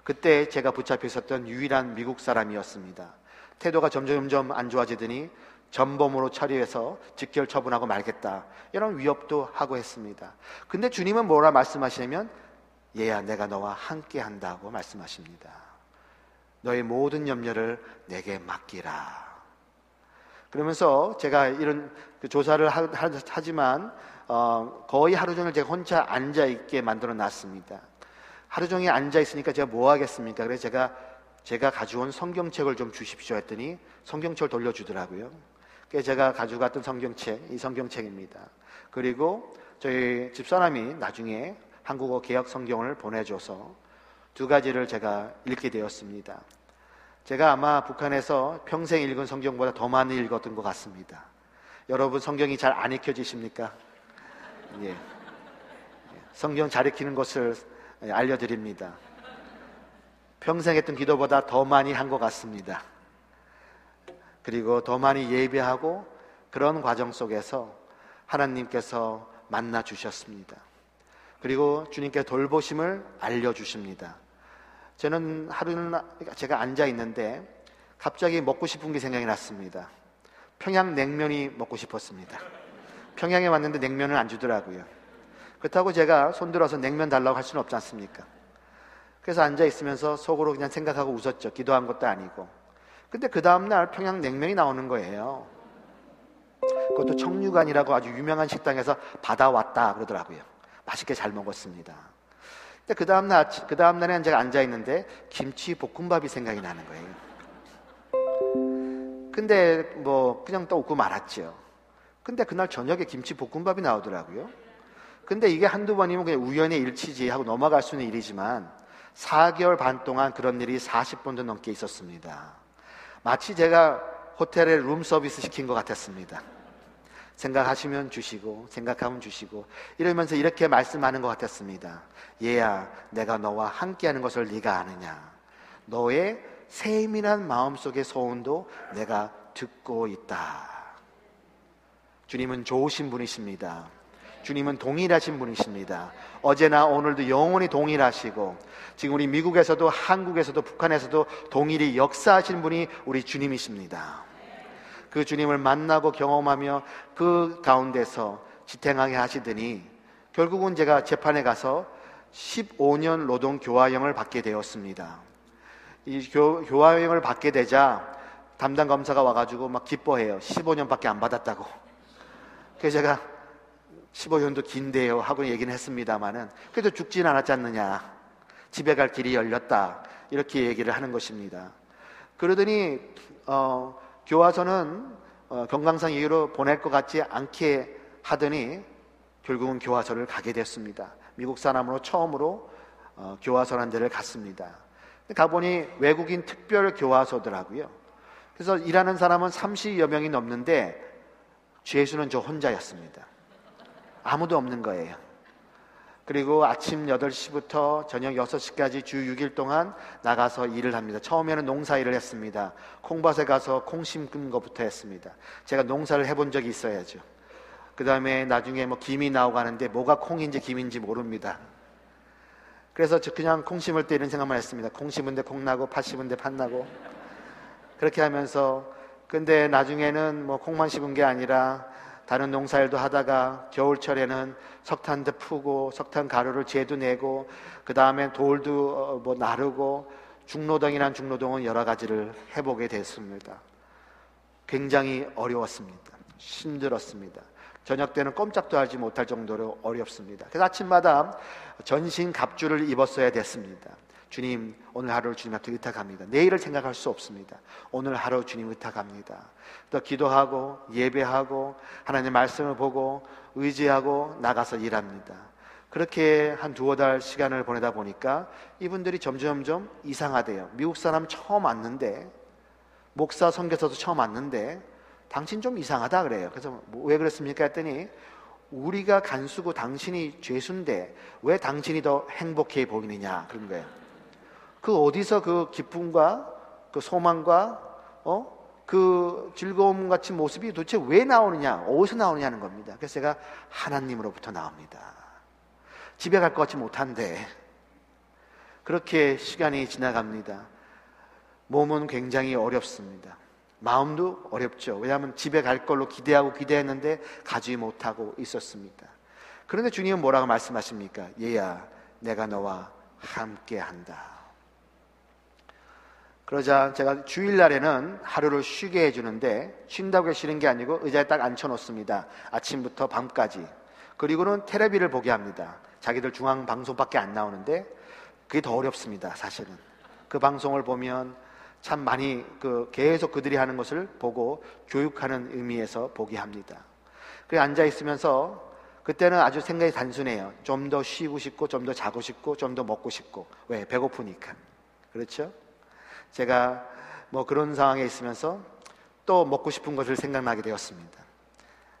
Speaker 1: 그때 제가 붙잡혀 있었던 유일한 미국 사람이었습니다. 태도가 점점점 안 좋아지더니 전범으로 처리해서 직결 처분하고 말겠다. 이런 위협도 하고 했습니다. 근데 주님은 뭐라 말씀하시냐면 얘야 내가 너와 함께 한다고 말씀하십니다. 너의 모든 염려를 내게 맡기라. 그러면서 제가 이런 그 조사를 하, 지만 어, 거의 하루 종일 제가 혼자 앉아 있게 만들어 놨습니다. 하루 종일 앉아 있으니까 제가 뭐 하겠습니까? 그래서 제가 제가 가져온 성경책을 좀 주십시오 했더니 성경책을 돌려주더라고요. 그래서 제가 가져갔던 성경책, 이 성경책입니다. 그리고 저희 집사람이 나중에 한국어 개혁 성경을 보내줘서 두 가지를 제가 읽게 되었습니다. 제가 아마 북한에서 평생 읽은 성경보다 더 많이 읽었던 것 같습니다. 여러분 성경이 잘안 읽혀지십니까? 예. 성경 잘 읽히는 것을 알려드립니다. 평생 했던 기도보다 더 많이 한 것 같습니다. 그리고 더 많이 예배하고 그런 과정 속에서 하나님께서 만나 주셨습니다. 그리고 주님께 돌보심을 알려주십니다. 저는 하루는 제가 앉아 있는데 갑자기 먹고 싶은 게 생각이 났습니다. 평양 냉면이 먹고 싶었습니다. 평양에 왔는데 냉면을 안 주더라고요. 그렇다고 제가 손들어서 냉면 달라고 할 수는 없지 않습니까? 그래서 앉아 있으면서 속으로 그냥 생각하고 웃었죠. 기도한 것도 아니고. 근데 그 다음날 평양 냉면이 나오는 거예요. 그것도 청류관이라고 아주 유명한 식당에서 받아왔다 그러더라고요. 맛있게 잘 먹었습니다. 근데 그 다음 날, 그 다음 날에는 제가 앉아 있는데 김치 볶음밥이 생각이 나는 거예요. 근데 뭐 그냥 또 웃고 말았죠. 근데 그날 저녁에 김치 볶음밥이 나오더라고요. 근데 이게 한두 번이면 그냥 우연의 일치지 하고 넘어갈 수 있는 일이지만 4개월 반 동안 그런 일이 40번도 넘게 있었습니다. 마치 제가 호텔에 룸 서비스 시킨 것 같았습니다. 생각하시면 주시고 생각하면 주시고 이러면서 이렇게 말씀하는 것 같았습니다. 얘야 내가 너와 함께하는 것을 네가 아느냐 너의 세밀한 마음속의 소원도 내가 듣고 있다. 주님은 좋으신 분이십니다. 주님은 동일하신 분이십니다. 어제나 오늘도 영원히 동일하시고 지금 우리 미국에서도 한국에서도 북한에서도 동일히 역사하신 분이 우리 주님이십니다. 그 주님을 만나고 경험하며 그 가운데서 지탱하게 하시더니 결국은 제가 재판에 가서 15년 노동 교화형을 받게 되었습니다. 이 교, 교화형을 받게 되자 담당 검사가 와가지고 막 기뻐해요. 15년밖에 안 받았다고. 그래서 제가 15년도 긴데요 하고 얘기는 했습니다마는 그래도 죽진 않았지 않느냐 집에 갈 길이 열렸다 이렇게 얘기를 하는 것입니다 그러더니 어, 교화서는 어, 건강상 이유로 보낼 것 같지 않게 하더니 결국은 교화서를 가게 됐습니다. 미국 사람으로 처음으로 어, 교화서라는 데를 갔습니다. 가보니 외국인 특별 교화서더라고요. 그래서 일하는 사람은 30여 명이 넘는데 죄수는 저 혼자였습니다. 아무도 없는 거예요. 그리고 아침 8시부터 저녁 6시까지 주 6일 동안 나가서 일을 합니다. 처음에는 농사 일을 했습니다. 콩밭에 가서 콩 심는 것부터 했습니다. 제가 농사를 해본 적이 있어야죠. 그 다음에 나중에 뭐 김이 나오고 하는데 뭐가 콩인지 김인지 모릅니다. 그래서 저 그냥 콩 심을 때 이런 생각만 했습니다. 콩 심은데 콩 나고 팥 심은데 팥 나고 그렇게 하면서 근데 나중에는 뭐 콩만 심은 게 아니라 다른 농사일도 하다가 겨울철에는 석탄도 푸고 석탄 가루를 재도 내고 그 다음에 돌도 어, 뭐 나르고 중노동이란 중노동은 여러 가지를 해보게 됐습니다. 굉장히 어려웠습니다. 힘들었습니다. 저녁 때는 꼼짝도 하지 못할 정도로 어렵습니다. 그래서 아침마다 전신 갑주를 입었어야 됐습니다. 주님, 오늘 하루를 주님 앞에 의탁합니다. 내일을 생각할 수 없습니다. 오늘 하루 주님 의탁합니다. 또 기도하고 예배하고 하나님 말씀을 보고 의지하고 나가서 일합니다. 그렇게 한 두어 달 시간을 보내다 보니까 이분들이 점점점 이상하대요. 미국 사람 처음 왔는데 목사 선교사도 처음 왔는데 당신 좀 이상하다 그래요. 그래서 뭐왜 그랬습니까 했더니 우리가 간수고 당신이 죄수인데 왜 당신이 더 행복해 보이느냐 그런 거예요. 그 어디서 그 기쁨과 그 소망과 어? 그 즐거움 같은 모습이 도대체 왜 나오느냐, 어디서 나오느냐는 겁니다. 그래서 제가 하나님으로부터 나옵니다. 집에 갈 것 같지 못한데, 그렇게 시간이 지나갑니다. 몸은 굉장히 어렵습니다. 마음도 어렵죠. 왜냐하면 집에 갈 걸로 기대하고 기대했는데 가지 못하고 있었습니다. 그런데 주님은 뭐라고 말씀하십니까? 얘야, 내가 너와 함께 한다. 그러자 제가 주일날에는 하루를 쉬게 해주는데 쉰다고 쉬는 게 아니고 의자에 딱 앉혀놓습니다. 아침부터 밤까지. 그리고는 테레비를 보게 합니다. 자기들 중앙 방송밖에 안 나오는데 그게 더 어렵습니다. 사실은. 그 방송을 보면 참 많이 그 계속 그들이 하는 것을 보고 교육하는 의미에서 보게 합니다. 그래 앉아 있으면서 그때는 아주 생각이 단순해요. 좀 더 쉬고 싶고, 좀 더 자고 싶고, 좀 더 먹고 싶고. 왜? 배고프니까. 그렇죠? 제가 뭐 그런 상황에 있으면서 또 먹고 싶은 것을 생각나게 되었습니다.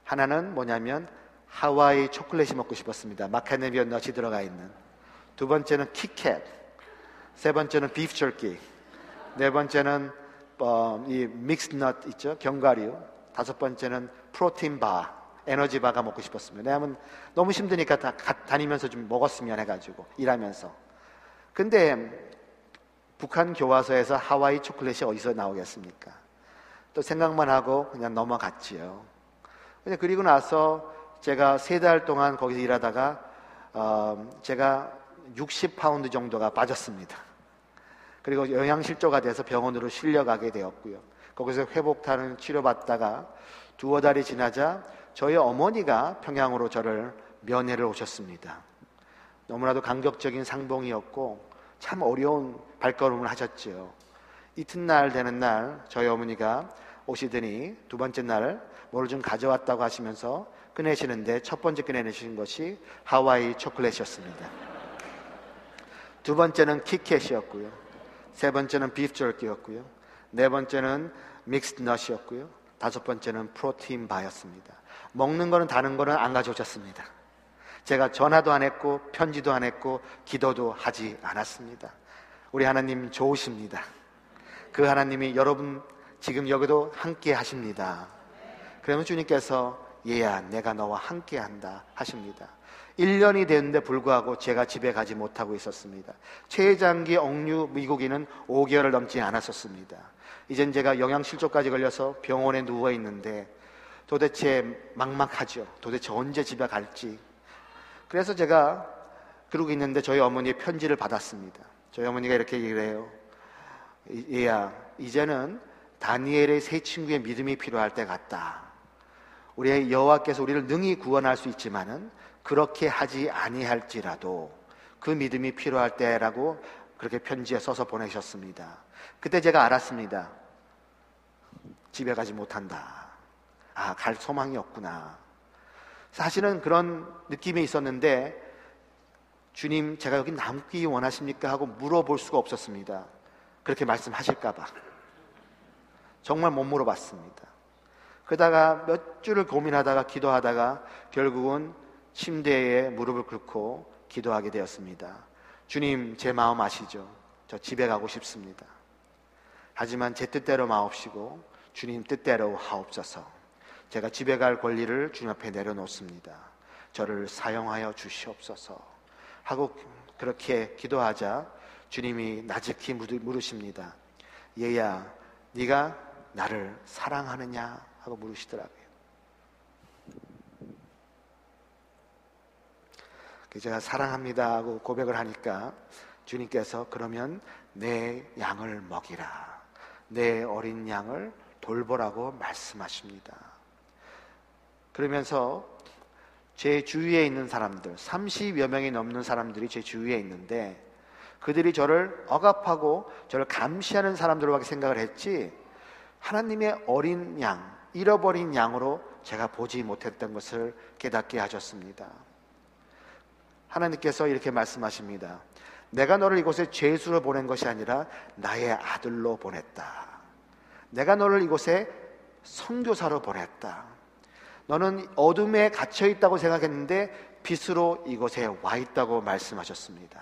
Speaker 1: 하나는 뭐냐면 하와이 초콜릿이 먹고 싶었습니다. 마카네비언 넛이 들어가 있는. 두 번째는 키캣. 세 번째는 비프 철기. 네 번째는 어, 이 믹스 넛 있죠 견과류 다섯 번째는 프로틴 바 에너지 바가 먹고 싶었습니다 왜냐하면 너무 힘드니까 다, 다니면서 좀 먹었으면 해가지고 일하면서 근데 북한 교과서에서 하와이 초콜릿이 어디서 나오겠습니까 또 생각만 하고 그냥 넘어갔지요 그리고 나서 제가 세 달 동안 거기서 일하다가 어, 제가 60파운드 정도가 빠졌습니다 그리고 영양실조가 돼서 병원으로 실려가게 되었고요. 거기서 회복타는 치료받다가 두어 달이 지나자 저희 어머니가 평양으로 저를 면회를 오셨습니다. 너무나도 감격적인 상봉이었고 참 어려운 발걸음을 하셨지요. 이튿날 되는 날 저희 어머니가 오시더니 두 번째 날 뭐를 좀 가져왔다고 하시면서 꺼내시는데 첫 번째 꺼내내신 것이 하와이 초콜릿이었습니다. 두 번째는 키캣이었고요. 세 번째는 비프 절기였고요. 네 번째는 믹스 넛이었고요. 다섯 번째는 프로틴 바였습니다. 먹는 거는 다른 거는 안 가져오셨습니다. 제가 전화도 안 했고 편지도 안 했고 기도도 하지 않았습니다. 우리 하나님 좋으십니다. 그 하나님이 여러분 지금 여기도 함께 하십니다. 그러면 주님께서 얘야 내가 너와 함께 한다 하십니다. 1년이 됐는데 불구하고 제가 집에 가지 못하고 있었습니다. 최장기 억류 미국인은 5개월을 넘지 않았었습니다. 이젠 제가 영양실조까지 걸려서 병원에 누워 있는데 도대체 막막하죠. 도대체 언제 집에 갈지. 그래서 제가 그러고 있는데 저희 어머니의 편지를 받았습니다. 저희 어머니가 이렇게 얘기를 해요. 얘야, 이제는 다니엘의 세 친구의 믿음이 필요할 때 같다. 우리의 여호와께서 우리를 능히 구원할 수 있지만은 그렇게 하지 아니할지라도 그 믿음이 필요할 때라고 그렇게 편지에 써서 보내셨습니다. 그때 제가 알았습니다. 집에 가지 못한다. 아, 갈 소망이 없구나. 사실은 그런 느낌이 있었는데 주님, 제가 여기 남기 원하십니까? 하고 물어볼 수가 없었습니다. 그렇게 말씀하실까봐. 정말 못 물어봤습니다. 그러다가 몇 주를 고민하다가 기도하다가 결국은 침대에 무릎을 꿇고 기도하게 되었습니다. 주님, 제 마음 아시죠? 저 집에 가고 싶습니다. 하지만 제 뜻대로 마옵시고 주님 뜻대로 하옵소서. 제가 집에 갈 권리를 주님 앞에 내려놓습니다. 저를 사용하여 주시옵소서. 하고 그렇게 기도하자 주님이 나직히 물으십니다. 얘야, 네가 나를 사랑하느냐 하고 물으시더라고요. 제가 사랑합니다 하고 고백을 하니까 주님께서 그러면 내 양을 먹이라. 내 어린 양을 돌보라고 말씀하십니다. 그러면서 제 주위에 있는 사람들, 30여 명이 넘는 사람들이 제 주위에 있는데 그들이 저를 억압하고 저를 감시하는 사람들로밖에 생각을 했지 하나님의 어린 양, 잃어버린 양으로 제가 보지 못했던 것을 깨닫게 하셨습니다. 하나님께서 이렇게 말씀하십니다. 내가 너를 이곳에 죄수로 보낸 것이 아니라 나의 아들로 보냈다. 내가 너를 이곳에 선교사로 보냈다. 너는 어둠에 갇혀 있다고 생각했는데 빛으로 이곳에 와 있다고 말씀하셨습니다.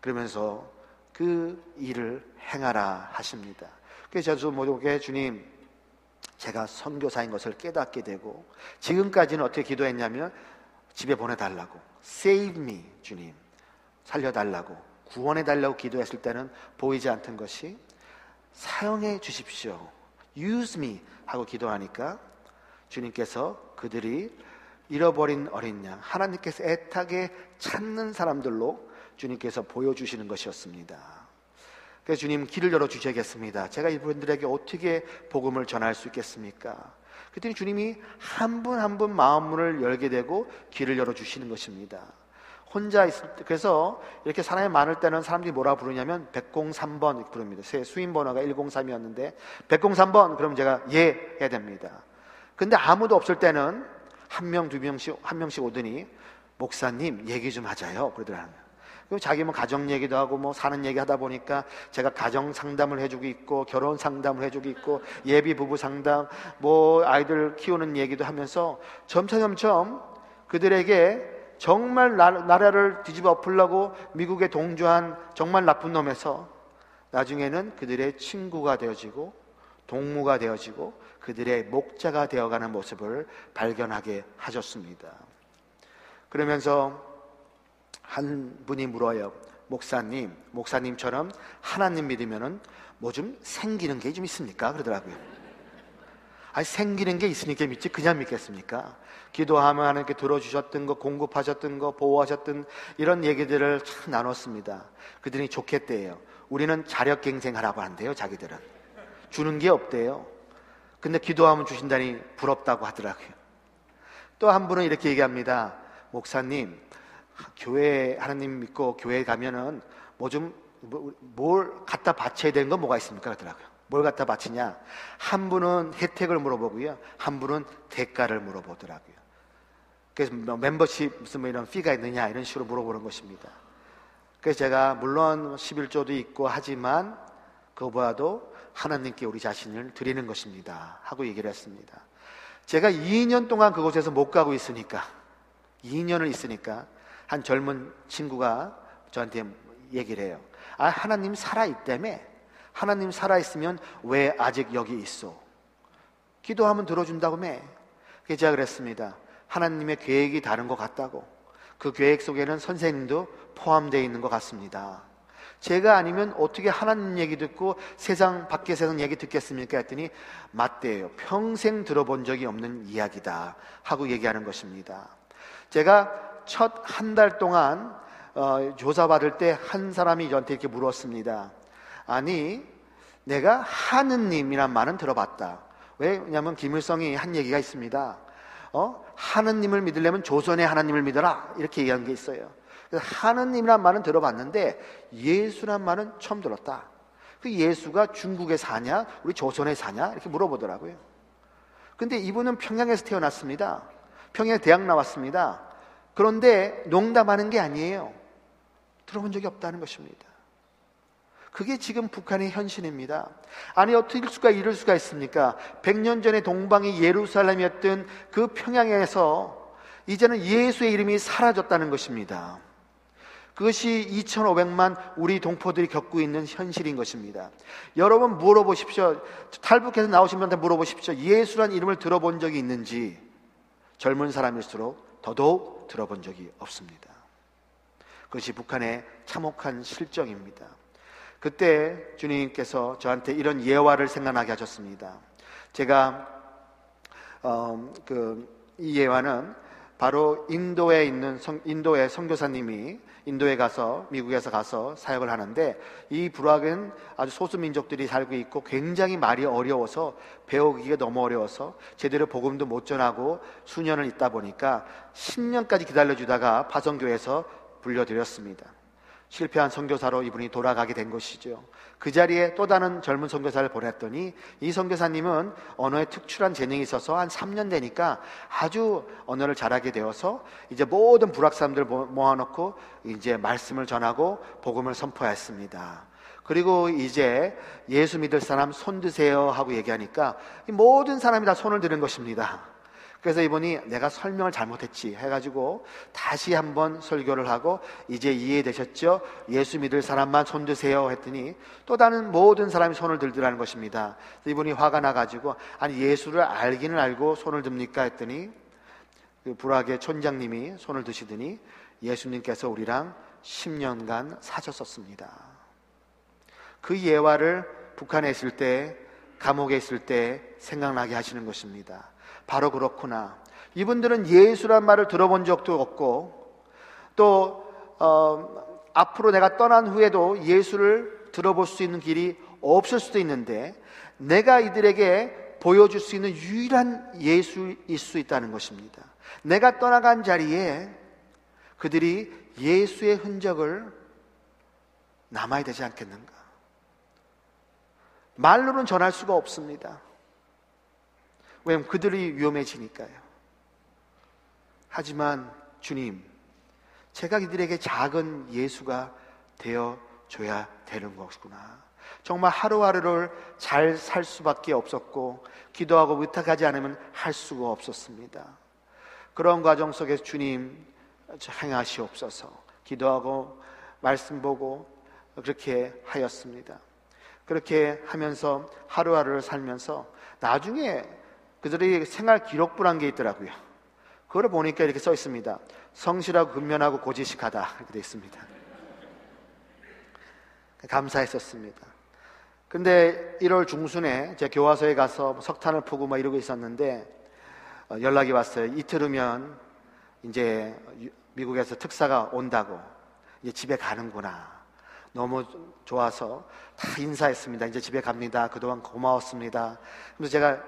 Speaker 1: 그러면서 그 일을 행하라 하십니다. 그래서 저도 모두게 주님, 제가 선교사인 것을 깨닫게 되고 지금까지는 어떻게 기도했냐면 집에 보내달라고 save me 주님 살려달라고 구원해달라고 기도했을 때는 보이지 않던 것이 사용해 주십시오 use me 하고 기도하니까 주님께서 그들이 잃어버린 어린 양 하나님께서 애타게 찾는 사람들로 주님께서 보여주시는 것이었습니다 그래서 주님 길을 열어 주셔야겠습니다 제가 이분들에게 어떻게 복음을 전할 수 있겠습니까 그랬더니 주님이 한 분 한 분 마음문을 열게 되고 길을 열어 주시는 것입니다. 혼자 있을 때 그래서 이렇게 사람이 많을 때는 사람들이 뭐라 부르냐면 103번 부릅니다. 새 수인 번호가 103이었는데 103번 그럼 제가 예 해야 됩니다. 근데 아무도 없을 때는 한 명, 두 명씩 한 명씩 오더니 목사님 얘기 좀 하자요. 그러더라고요. 그리고 자기 뭐 가정 얘기도 하고 뭐 사는 얘기 하다 보니까 제가 가정 상담을 해주고 있고 결혼 상담을 해주고 있고 예비 부부 상담 뭐 아이들 키우는 얘기도 하면서 점차점점 그들에게 정말 나라를 뒤집어 엎으려고 미국에 동조한 정말 나쁜 놈에서 나중에는 그들의 친구가 되어지고 동무가 되어지고 그들의 목자가 되어가는 모습을 발견하게 하셨습니다. 그러면서 한 분이 물어요. 목사님, 목사님처럼 하나님 믿으면은 뭐 좀 생기는 게 좀 있습니까? 그러더라고요. 아니, 생기는 게 있으니까 믿지 그냥 믿겠습니까? 기도하면 하나님께 들어주셨던 거, 공급하셨던 거, 보호하셨던 이런 얘기들을 참 나눴습니다. 그들이 좋겠대요. 우리는 자력갱생하라고 한대요, 자기들은. 주는 게 없대요. 근데 기도하면 주신다니 부럽다고 하더라고요. 또 한 분은 이렇게 얘기합니다. 목사님, 교회 하나님 믿고 교회 가면은 뭐 좀뭘 뭐, 갖다 바쳐야 되는 건 뭐가 있습니까? 그러더라고요. 뭘 갖다 바치냐? 한 분은 혜택을 물어보고요. 한 분은 대가를 물어보더라고요. 그래서 뭐 멤버십 무슨 뭐 이런 피가 있느냐 이런 식으로 물어보는 것입니다. 그래서 제가 물론 11조도 있고 하지만 그거보다도 하나님께 우리 자신을 드리는 것입니다. 하고 얘기를 했습니다. 제가 2년 동안 그곳에서 못 가고 있으니까 2년을 있으니까 한 젊은 친구가 저한테 얘기를 해요. 아, 하나님 살아있다며? 하나님 살아있으면 왜 아직 여기 있어? 기도하면 들어준다고 매. 그래서 제가 그랬습니다. 하나님의 계획이 다른 것 같다고. 그 계획 속에는 선생님도 포함되어 있는 것 같습니다. 제가 아니면 어떻게 하나님 얘기 듣고 세상 밖의 세상 얘기 듣겠습니까? 했더니 맞대요. 평생 들어본 적이 없는 이야기다 하고 얘기하는 것입니다. 제가 첫 한 달 동안 어, 조사받을 때 한 사람이 저한테 이렇게 물었습니다. 아니, 내가 하느님이란 말은 들어봤다. 왜냐하면 김일성이 한 얘기가 있습니다. 어? 하느님을 믿으려면 조선의 하나님을 믿어라. 이렇게 얘기한 게 있어요. 하느님이란 말은 들어봤는데 예수란 말은 처음 들었다. 그 예수가 중국에 사냐? 우리 조선에 사냐? 이렇게 물어보더라고요. 근데 이분은 평양에서 태어났습니다. 평양 대학 나왔습니다. 그런데 농담하는 게 아니에요. 들어본 적이 없다는 것입니다. 그게 지금 북한의 현실입니다. 아니 어떻게 수가 이럴 수가 있습니까? 100년 전에 동방이 예루살렘이었던 그 평양에서 이제는 예수의 이름이 사라졌다는 것입니다. 그것이 2,500만 우리 동포들이 겪고 있는 현실인 것입니다. 여러분 물어보십시오. 탈북해서 나오신 분한테 물어보십시오. 예수란 이름을 들어본 적이 있는지 젊은 사람일수록 더더욱 들어본 적이 없습니다. 그것이 북한의 참혹한 실정입니다. 그때 주님께서 저한테 이런 예화를 생각나게 하셨습니다. 제가 어, 그 이 예화는 바로 인도에 있는 성, 인도의 선교사님이 인도에 가서 미국에서 가서 사역을 하는데 이 불악은 아주 소수 민족들이 살고 있고 굉장히 말이 어려워서 배우기가 너무 어려워서 제대로 복음도 못 전하고 수년을 있다 보니까 10년까지 기다려 주다가 파성교에서 불려드렸습니다. 실패한 선교사로 이분이 돌아가게 된 것이죠. 그 자리에 또 다른 젊은 선교사를 보냈더니 이 선교사님은 언어에 특출한 재능이 있어서 한 3년 되니까 아주 언어를 잘하게 되어서 이제 모든 불악 사람들 모아놓고 이제 말씀을 전하고 복음을 선포했습니다. 그리고 이제 예수 믿을 사람 손 드세요 하고 얘기하니까 모든 사람이 다 손을 드는 것입니다. 그래서 이분이 내가 설명을 잘못했지 해가지고 다시 한번 설교를 하고 이제 이해되셨죠? 예수 믿을 사람만 손 드세요 했더니 또 다른 모든 사람이 손을 들더라는 것입니다. 이분이 화가 나가지고 아니 예수를 알기는 알고 손을 듭니까 했더니 그 불악의 촌장님이 손을 드시더니 예수님께서 우리랑 10년간 사셨었습니다. 그 예화를 북한에 있을 때 감옥에 있을 때 생각나게 하시는 것입니다. 바로 그렇구나. 이분들은 예수란 말을 들어본 적도 없고 또 어, 앞으로 내가 떠난 후에도 예수를 들어볼 수 있는 길이 없을 수도 있는데 내가 이들에게 보여줄 수 있는 유일한 예수일 수 있다는 것입니다. 내가 떠나간 자리에 그들이 예수의 흔적을 남아야 되지 않겠는가? 말로는 전할 수가 없습니다. 왜냐하면 그들이 위험해지니까요. 하지만 주님, 제가 이들에게 작은 예수가 되어 줘야 되는 것구나. 정말 하루하루를 잘 살 수밖에 없었고, 기도하고 부탁하지 않으면 할 수가 없었습니다. 그런 과정 속에서 주님 행하시옵소서. 기도하고 말씀 보고 그렇게 하였습니다. 그렇게 하면서 하루하루를 살면서 나중에 그들의 생활 기록부란 게 있더라고요. 그걸 보니까 이렇게 써 있습니다. 성실하고 근면하고 고지식하다 이렇게 되어 있습니다. 감사했었습니다. 근데 1월 중순에 제 교화소에 가서 석탄을 푸고 막 이러고 있었는데 어, 연락이 왔어요. 이틀 후면 이제 미국에서 특사가 온다고 이제 집에 가는구나. 너무 좋아서 다 인사했습니다. 이제 집에 갑니다. 그동안 고마웠습니다. 그래서 제가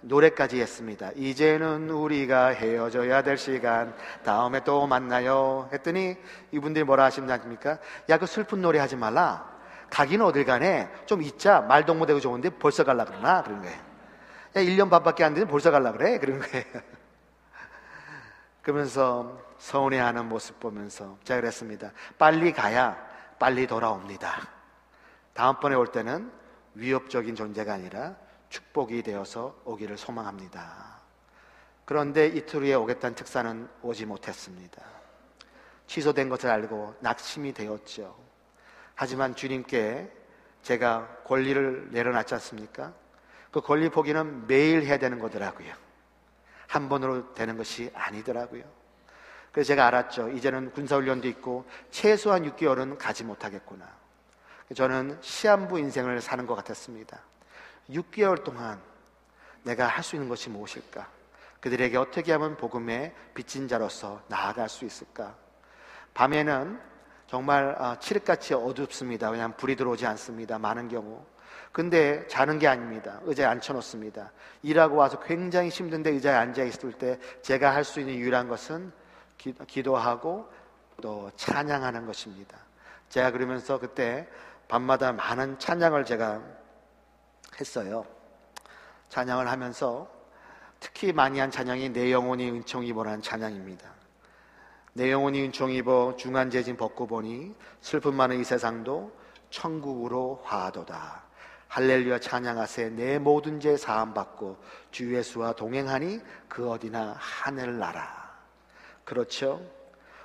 Speaker 1: 노래까지 했습니다. 이제는 우리가 헤어져야 될 시간, 다음에 또 만나요. 했더니 이분들이 뭐라 하십니까? 야, 그 슬픈 노래 하지 말라. 가기는 어딜 가네. 좀 있자. 말도 못하고 좋은데 벌써 갈라 그러나? 그런 거예요. 야, 1년 반밖에 안 되는데 벌써 갈라 그래? 그런 거예요. [laughs] 그러면서 서운해하는 모습 보면서 제가 그랬습니다. 빨리 가야 빨리 돌아옵니다. 다음번에 올 때는 위협적인 존재가 아니라 축복이 되어서 오기를 소망합니다. 그런데 이틀 후에 오겠다는 특사는 오지 못했습니다. 취소된 것을 알고 낙심이 되었죠. 하지만 주님께 제가 권리를 내려놨지 않습니까? 그 권리 포기는 매일 해야 되는 거더라고요. 한 번으로 되는 것이 아니더라고요. 그래서 제가 알았죠. 이제는 군사훈련도 있고 최소한 6개월은 가지 못하겠구나. 저는 시한부 인생을 사는 것 같았습니다. 6개월 동안 내가 할 수 있는 것이 무엇일까? 그들에게 어떻게 하면 복음의 빚진 자로서 나아갈 수 있을까? 밤에는 정말 아, 칠흑같이 어둡습니다. 왜냐하면 불이 들어오지 않습니다. 많은 경우. 근데 자는 게 아닙니다. 의자에 앉혀놓습니다. 일하고 와서 굉장히 힘든데 의자에 앉아 있을 때 제가 할 수 있는 유일한 것은 기, 도하고또 찬양하는 것입니다. 제가 그러면서 그때 밤마다 많은 찬양을 제가 했어요. 찬양을 하면서 특히 많이 한 찬양이 내 영혼이 은총 입어라는 찬양입니다. 내 영혼이 은총 입어 중한 재진 벗고 보니 슬픔 많은 이 세상도 천국으로 화도다. 할렐루야 찬양하세 내 모든 죄 사함 받고 주 예수와 동행하니 그 어디나 하늘 나라. 그렇죠?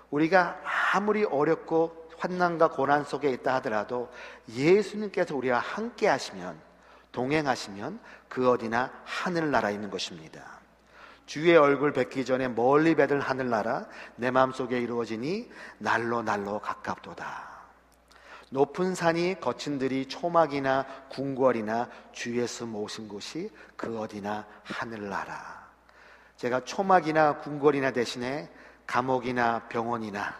Speaker 1: 우리가 아무리 어렵고 환난과 고난 속에 있다 하더라도 예수님께서 우리와 함께 하시면 동행하시면 그 어디나 하늘나라에 있는 것입니다. 주의 얼굴 뵙기 전에 멀리 뵈들 하늘나라 내 마음속에 이루어지니 날로 날로 가깝도다. 높은 산이 거친 들이 초막이나 궁궐이나 주에서 모신 곳이 그 어디나 하늘나라. 제가 초막이나 궁궐이나 대신에 감옥이나 병원이나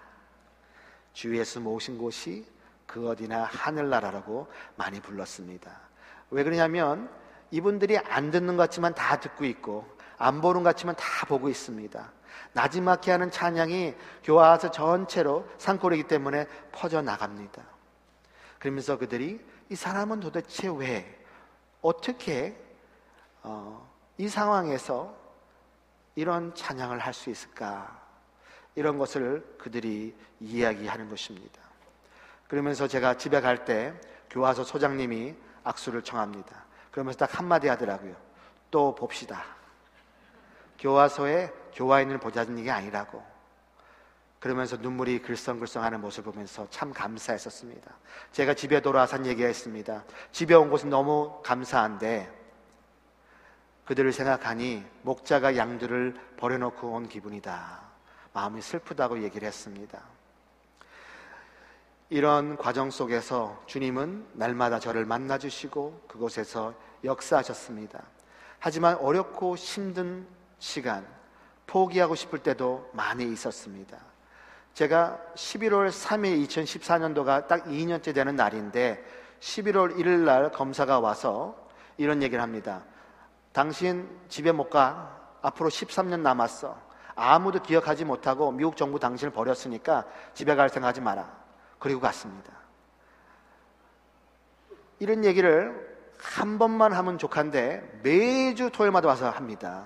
Speaker 1: 주 예수 모신 곳이 그 어디나 하늘나라라고 많이 불렀습니다. 왜 그러냐면 이분들이 안 듣는 것 같지만 다 듣고 있고 안 보는 것 같지만 다 보고 있습니다. 나지막히 하는 찬양이 교화서 전체로 산골이기 때문에 퍼져 나갑니다. 그러면서 그들이 이 사람은 도대체 왜 어떻게 어, 이 상황에서 이런 찬양을 할 수 있을까? 이런 것을 그들이 이야기하는 것입니다. 그러면서 제가 집에 갈 때 교화소 소장님이 악수를 청합니다. 그러면서 딱 한마디 하더라고요. 또 봅시다. 교화소에 교화인을 보자는 게 아니라고. 그러면서 눈물이 글썽글썽하는 모습을 보면서 참 감사했었습니다. 제가 집에 돌아와서 한 얘기가 있습니다. 집에 온 것은 너무 감사한데 그들을 생각하니 목자가 양들을 버려놓고 온 기분이다. 마음이 슬프다고 얘기를 했습니다. 이런 과정 속에서 주님은 날마다 저를 만나 주시고 그곳에서 역사하셨습니다. 하지만 어렵고 힘든 시간, 포기하고 싶을 때도 많이 있었습니다. 제가 11월 3일 2014년도가 딱 2년째 되는 날인데 11월 1일 날 검사가 와서 이런 얘기를 합니다. 당신 집에 못 가. 앞으로 13년 남았어. 아무도 기억하지 못하고 미국 정부 당신을 버렸으니까 집에 갈 생각하지 마라. 그리고 갔습니다. 이런 얘기를 한 번만 하면 족한데 매주 토요일마다 와서 합니다.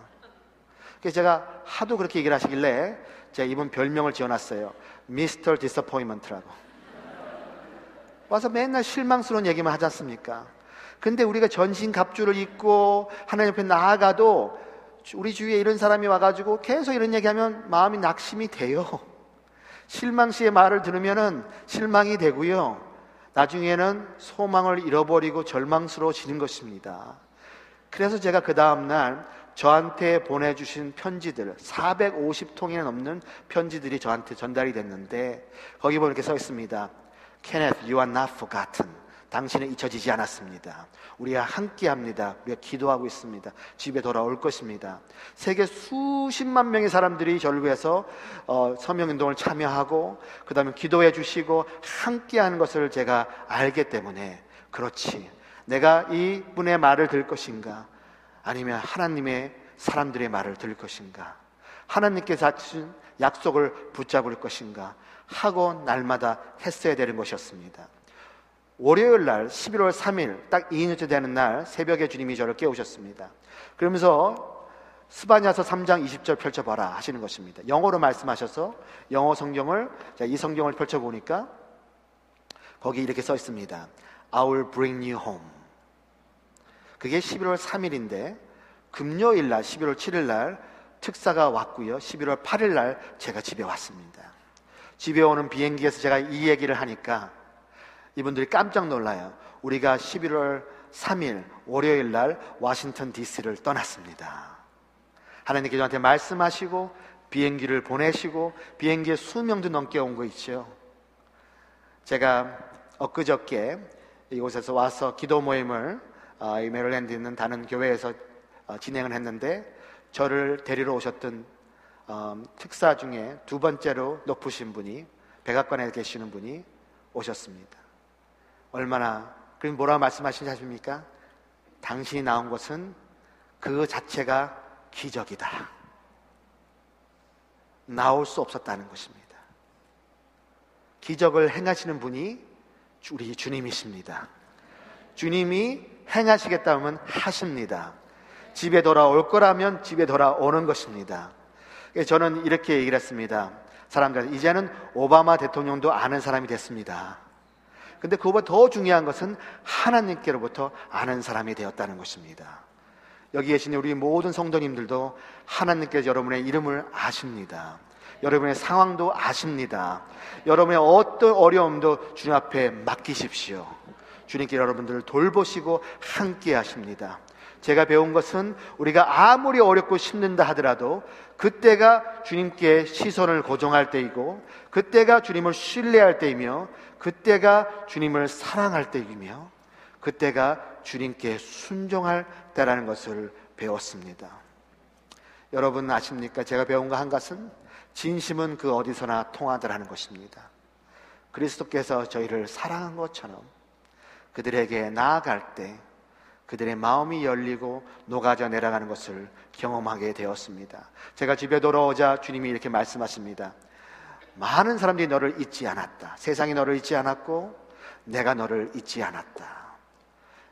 Speaker 1: 그래서 제가 하도 그렇게 얘기를 하시길래 제가 이분 별명을 지어놨어요. Mr. Disappointment라고. 와서 맨날 실망스러운 얘기만 하지 않습니까? 근데 우리가 전신 갑주를 입고 하나님 옆에 나아가도 우리 주위에 이런 사람이 와가지고 계속 이런 얘기하면 마음이 낙심이 돼요. 실망시키는 말을 들으면은 실망이 되고요. 나중에는 소망을 잃어버리고 절망스러워지는 것입니다. 그래서 제가 그 다음날 저한테 보내주신 편지들 450통이 넘는 편지들이 저한테 전달이 됐는데 거기 보면 이렇게 써 있습니다. Kenneth, you are not forgotten. 당신은 잊혀지지 않았습니다. 우리가 함께 합니다. 우리가 기도하고 있습니다. 집에 돌아올 것입니다. 세계 수십만 명의 사람들이 위해서 어, 서명운동을 참여하고 그 다음에 기도해 주시고 함께 하는 것을 제가 알기 때문에 그렇지. 내가 이 분의 말을 들 것인가? 아니면 하나님의 사람들의 말을 들을 것인가? 하나님께서 하신 약속을 붙잡을 것인가? 하고 날마다 했어야 되는 것이었습니다. 월요일 날 11월 3일 딱 2년째 되는 날 새벽에 주님이 저를 깨우셨습니다. 그러면서 스바냐서 3장 20절 펼쳐봐라 하시는 것입니다. 영어로 말씀하셔서 영어 성경을 이 성경을 펼쳐보니까 거기 이렇게 써 있습니다. I will bring you home. 그게 11월 3일인데 금요일 날 11월 7일 날 특사가 왔고요. 11월 8일 날 제가 집에 왔습니다. 집에 오는 비행기에서 제가 이 얘기를 하니까 이분들이 깜짝 놀라요. 우리가 11월 3일 월요일 날 워싱턴 DC를 떠났습니다. 하나님께 저한테 말씀하시고 비행기를 보내시고 비행기에 수명도 넘게 온 거 있죠. 제가 엊그저께 이곳에서 와서 기도 모임을 어, 이 메릴랜드에 있는 다른 교회에서 어, 진행을 했는데 저를 데리러 오셨던 어, 특사 중에 두 번째로 높으신 분이 백악관에 계시는 분이 오셨습니다. 얼마나 그럼 뭐라고 말씀하시는지 아십니까? 당신이 나온 것은 그 자체가 기적이다. 나올 수 없었다는 것입니다. 기적을 행하시는 분이 우리 주님이십니다. 주님이 행하시겠다면 하십니다. 집에 돌아올 거라면 집에 돌아오는 것입니다. 저는 이렇게 얘기를 했습니다. 사람들, 이제는 오바마 대통령도 아는 사람이 됐습니다. 근데 그보다 더 중요한 것은 하나님께로부터 아는 사람이 되었다는 것입니다. 여기 계신 우리 모든 성도님들도 하나님께서 여러분의 이름을 아십니다. 여러분의 상황도 아십니다. 여러분의 어떤 어려움도 주님 앞에 맡기십시오. 주님께 여러분들을 돌보시고 함께 하십니다. 제가 배운 것은 우리가 아무리 어렵고 힘든다 하더라도 그때가 주님께 시선을 고정할 때이고 그때가 주님을 신뢰할 때이며 그때가 주님을 사랑할 때이며 그때가 주님께 순종할 때라는 것을 배웠습니다. 여러분 아십니까? 제가 배운 거 한 것은 진심은 그 어디서나 통하더라는 것입니다. 그리스도께서 저희를 사랑한 것처럼 그들에게 나아갈 때 그들의 마음이 열리고 녹아져 내려가는 것을 경험하게 되었습니다. 제가 집에 돌아오자 주님이 이렇게 말씀하십니다. 많은 사람들이 너를 잊지 않았다. 세상이 너를 잊지 않았고 내가 너를 잊지 않았다.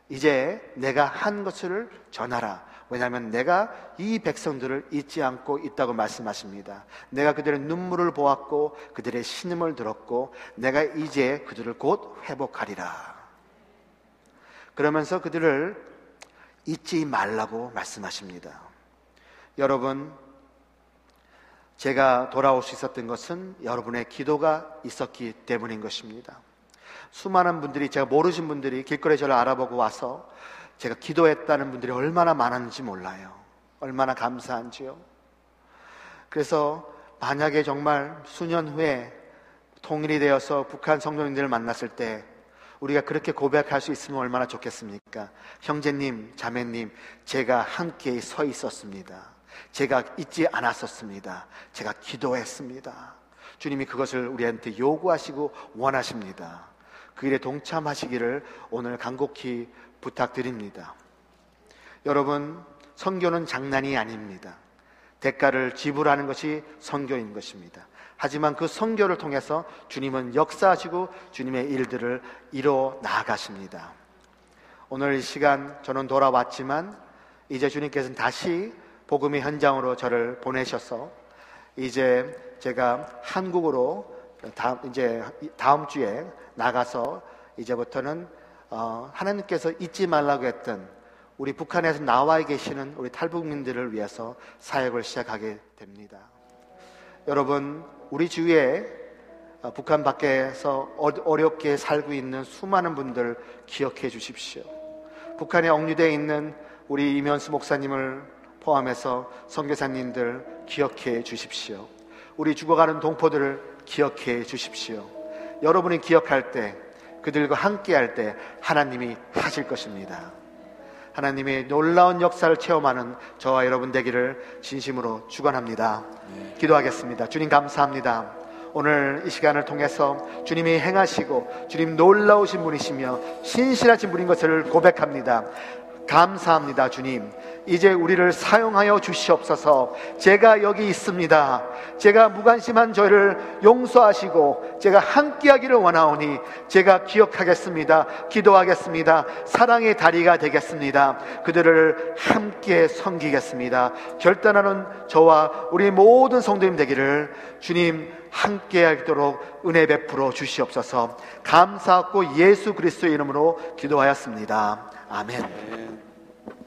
Speaker 1: 이제 내가 한 것을 전하라. 왜냐하면 내가 이 백성들을 잊지 않고 있다고 말씀하십니다. 내가 그들의 눈물을 보았고 그들의 신음을 들었고 내가 이제 그들을 곧 회복하리라. 그러면서 그들을 잊지 말라고 말씀하십니다. 여러분, 제가 돌아올 수 있었던 것은 여러분의 기도가 있었기 때문인 것입니다. 수많은 분들이 제가 모르신 분들이 길거리에 저를 알아보고 와서 제가 기도했다는 분들이 얼마나 많았는지 몰라요. 얼마나 감사한지요. 그래서 만약에 정말 수년 후에 통일이 되어서 북한 성도님들을 만났을 때 우리가 그렇게 고백할 수 있으면 얼마나 좋겠습니까? 형제님, 자매님, 제가 함께 서 있었습니다. 제가 잊지 않았었습니다. 제가 기도했습니다. 주님이 그것을 우리한테 요구하시고 원하십니다. 그 일에 동참하시기를 오늘 간곡히 부탁드립니다. 여러분, 선교는 장난이 아닙니다. 대가를 지불하는 것이 선교인 것입니다. 하지만 그 선교를 통해서 주님은 역사하시고 주님의 일들을 이뤄 나가십니다. 오늘 이 시간 저는 돌아왔지만 이제 주님께서는 다시 복음의 현장으로 저를 보내셔서 이제 제가 한국으로 다음, 이제 다음 주에 나가서 이제부터는 어, 하나님께서 잊지 말라고 했던 우리 북한에서 나와 계시는 우리 탈북민들을 위해서 사역을 시작하게 됩니다. 여러분, 우리 주위에 어, 북한 밖에서 어렵게 살고 있는 수많은 분들 기억해 주십시오. 북한에 억류되어 있는 우리 이면수 목사님을 포함해서 선교사님들 기억해 주십시오. 우리 죽어가는 동포들을 기억해 주십시오. 여러분이 기억할 때, 그들과 함께 할 때 하나님이 하실 것입니다. 하나님의 놀라운 역사를 체험하는 저와 여러분 되기를 진심으로 축원합니다. 기도하겠습니다. 주님 감사합니다. 오늘 이 시간을 통해서 주님이 행하시고 주님 놀라우신 분이시며 신실하신 분인 것을 고백합니다. 감사합니다, 주님. 이제 우리를 사용하여 주시옵소서. 제가 여기 있습니다. 제가 무관심한 저를 용서하시고 제가 함께하기를 원하오니 제가 기억하겠습니다. 기도하겠습니다. 사랑의 다리가 되겠습니다. 그들을 함께 섬기겠습니다. 결단하는 저와 우리 모든 성도님 되기를 주님 함께하도록 은혜 베풀어 주시옵소서. 감사하고 예수 그리스도의 이름으로 기도하였습니다. 아멘.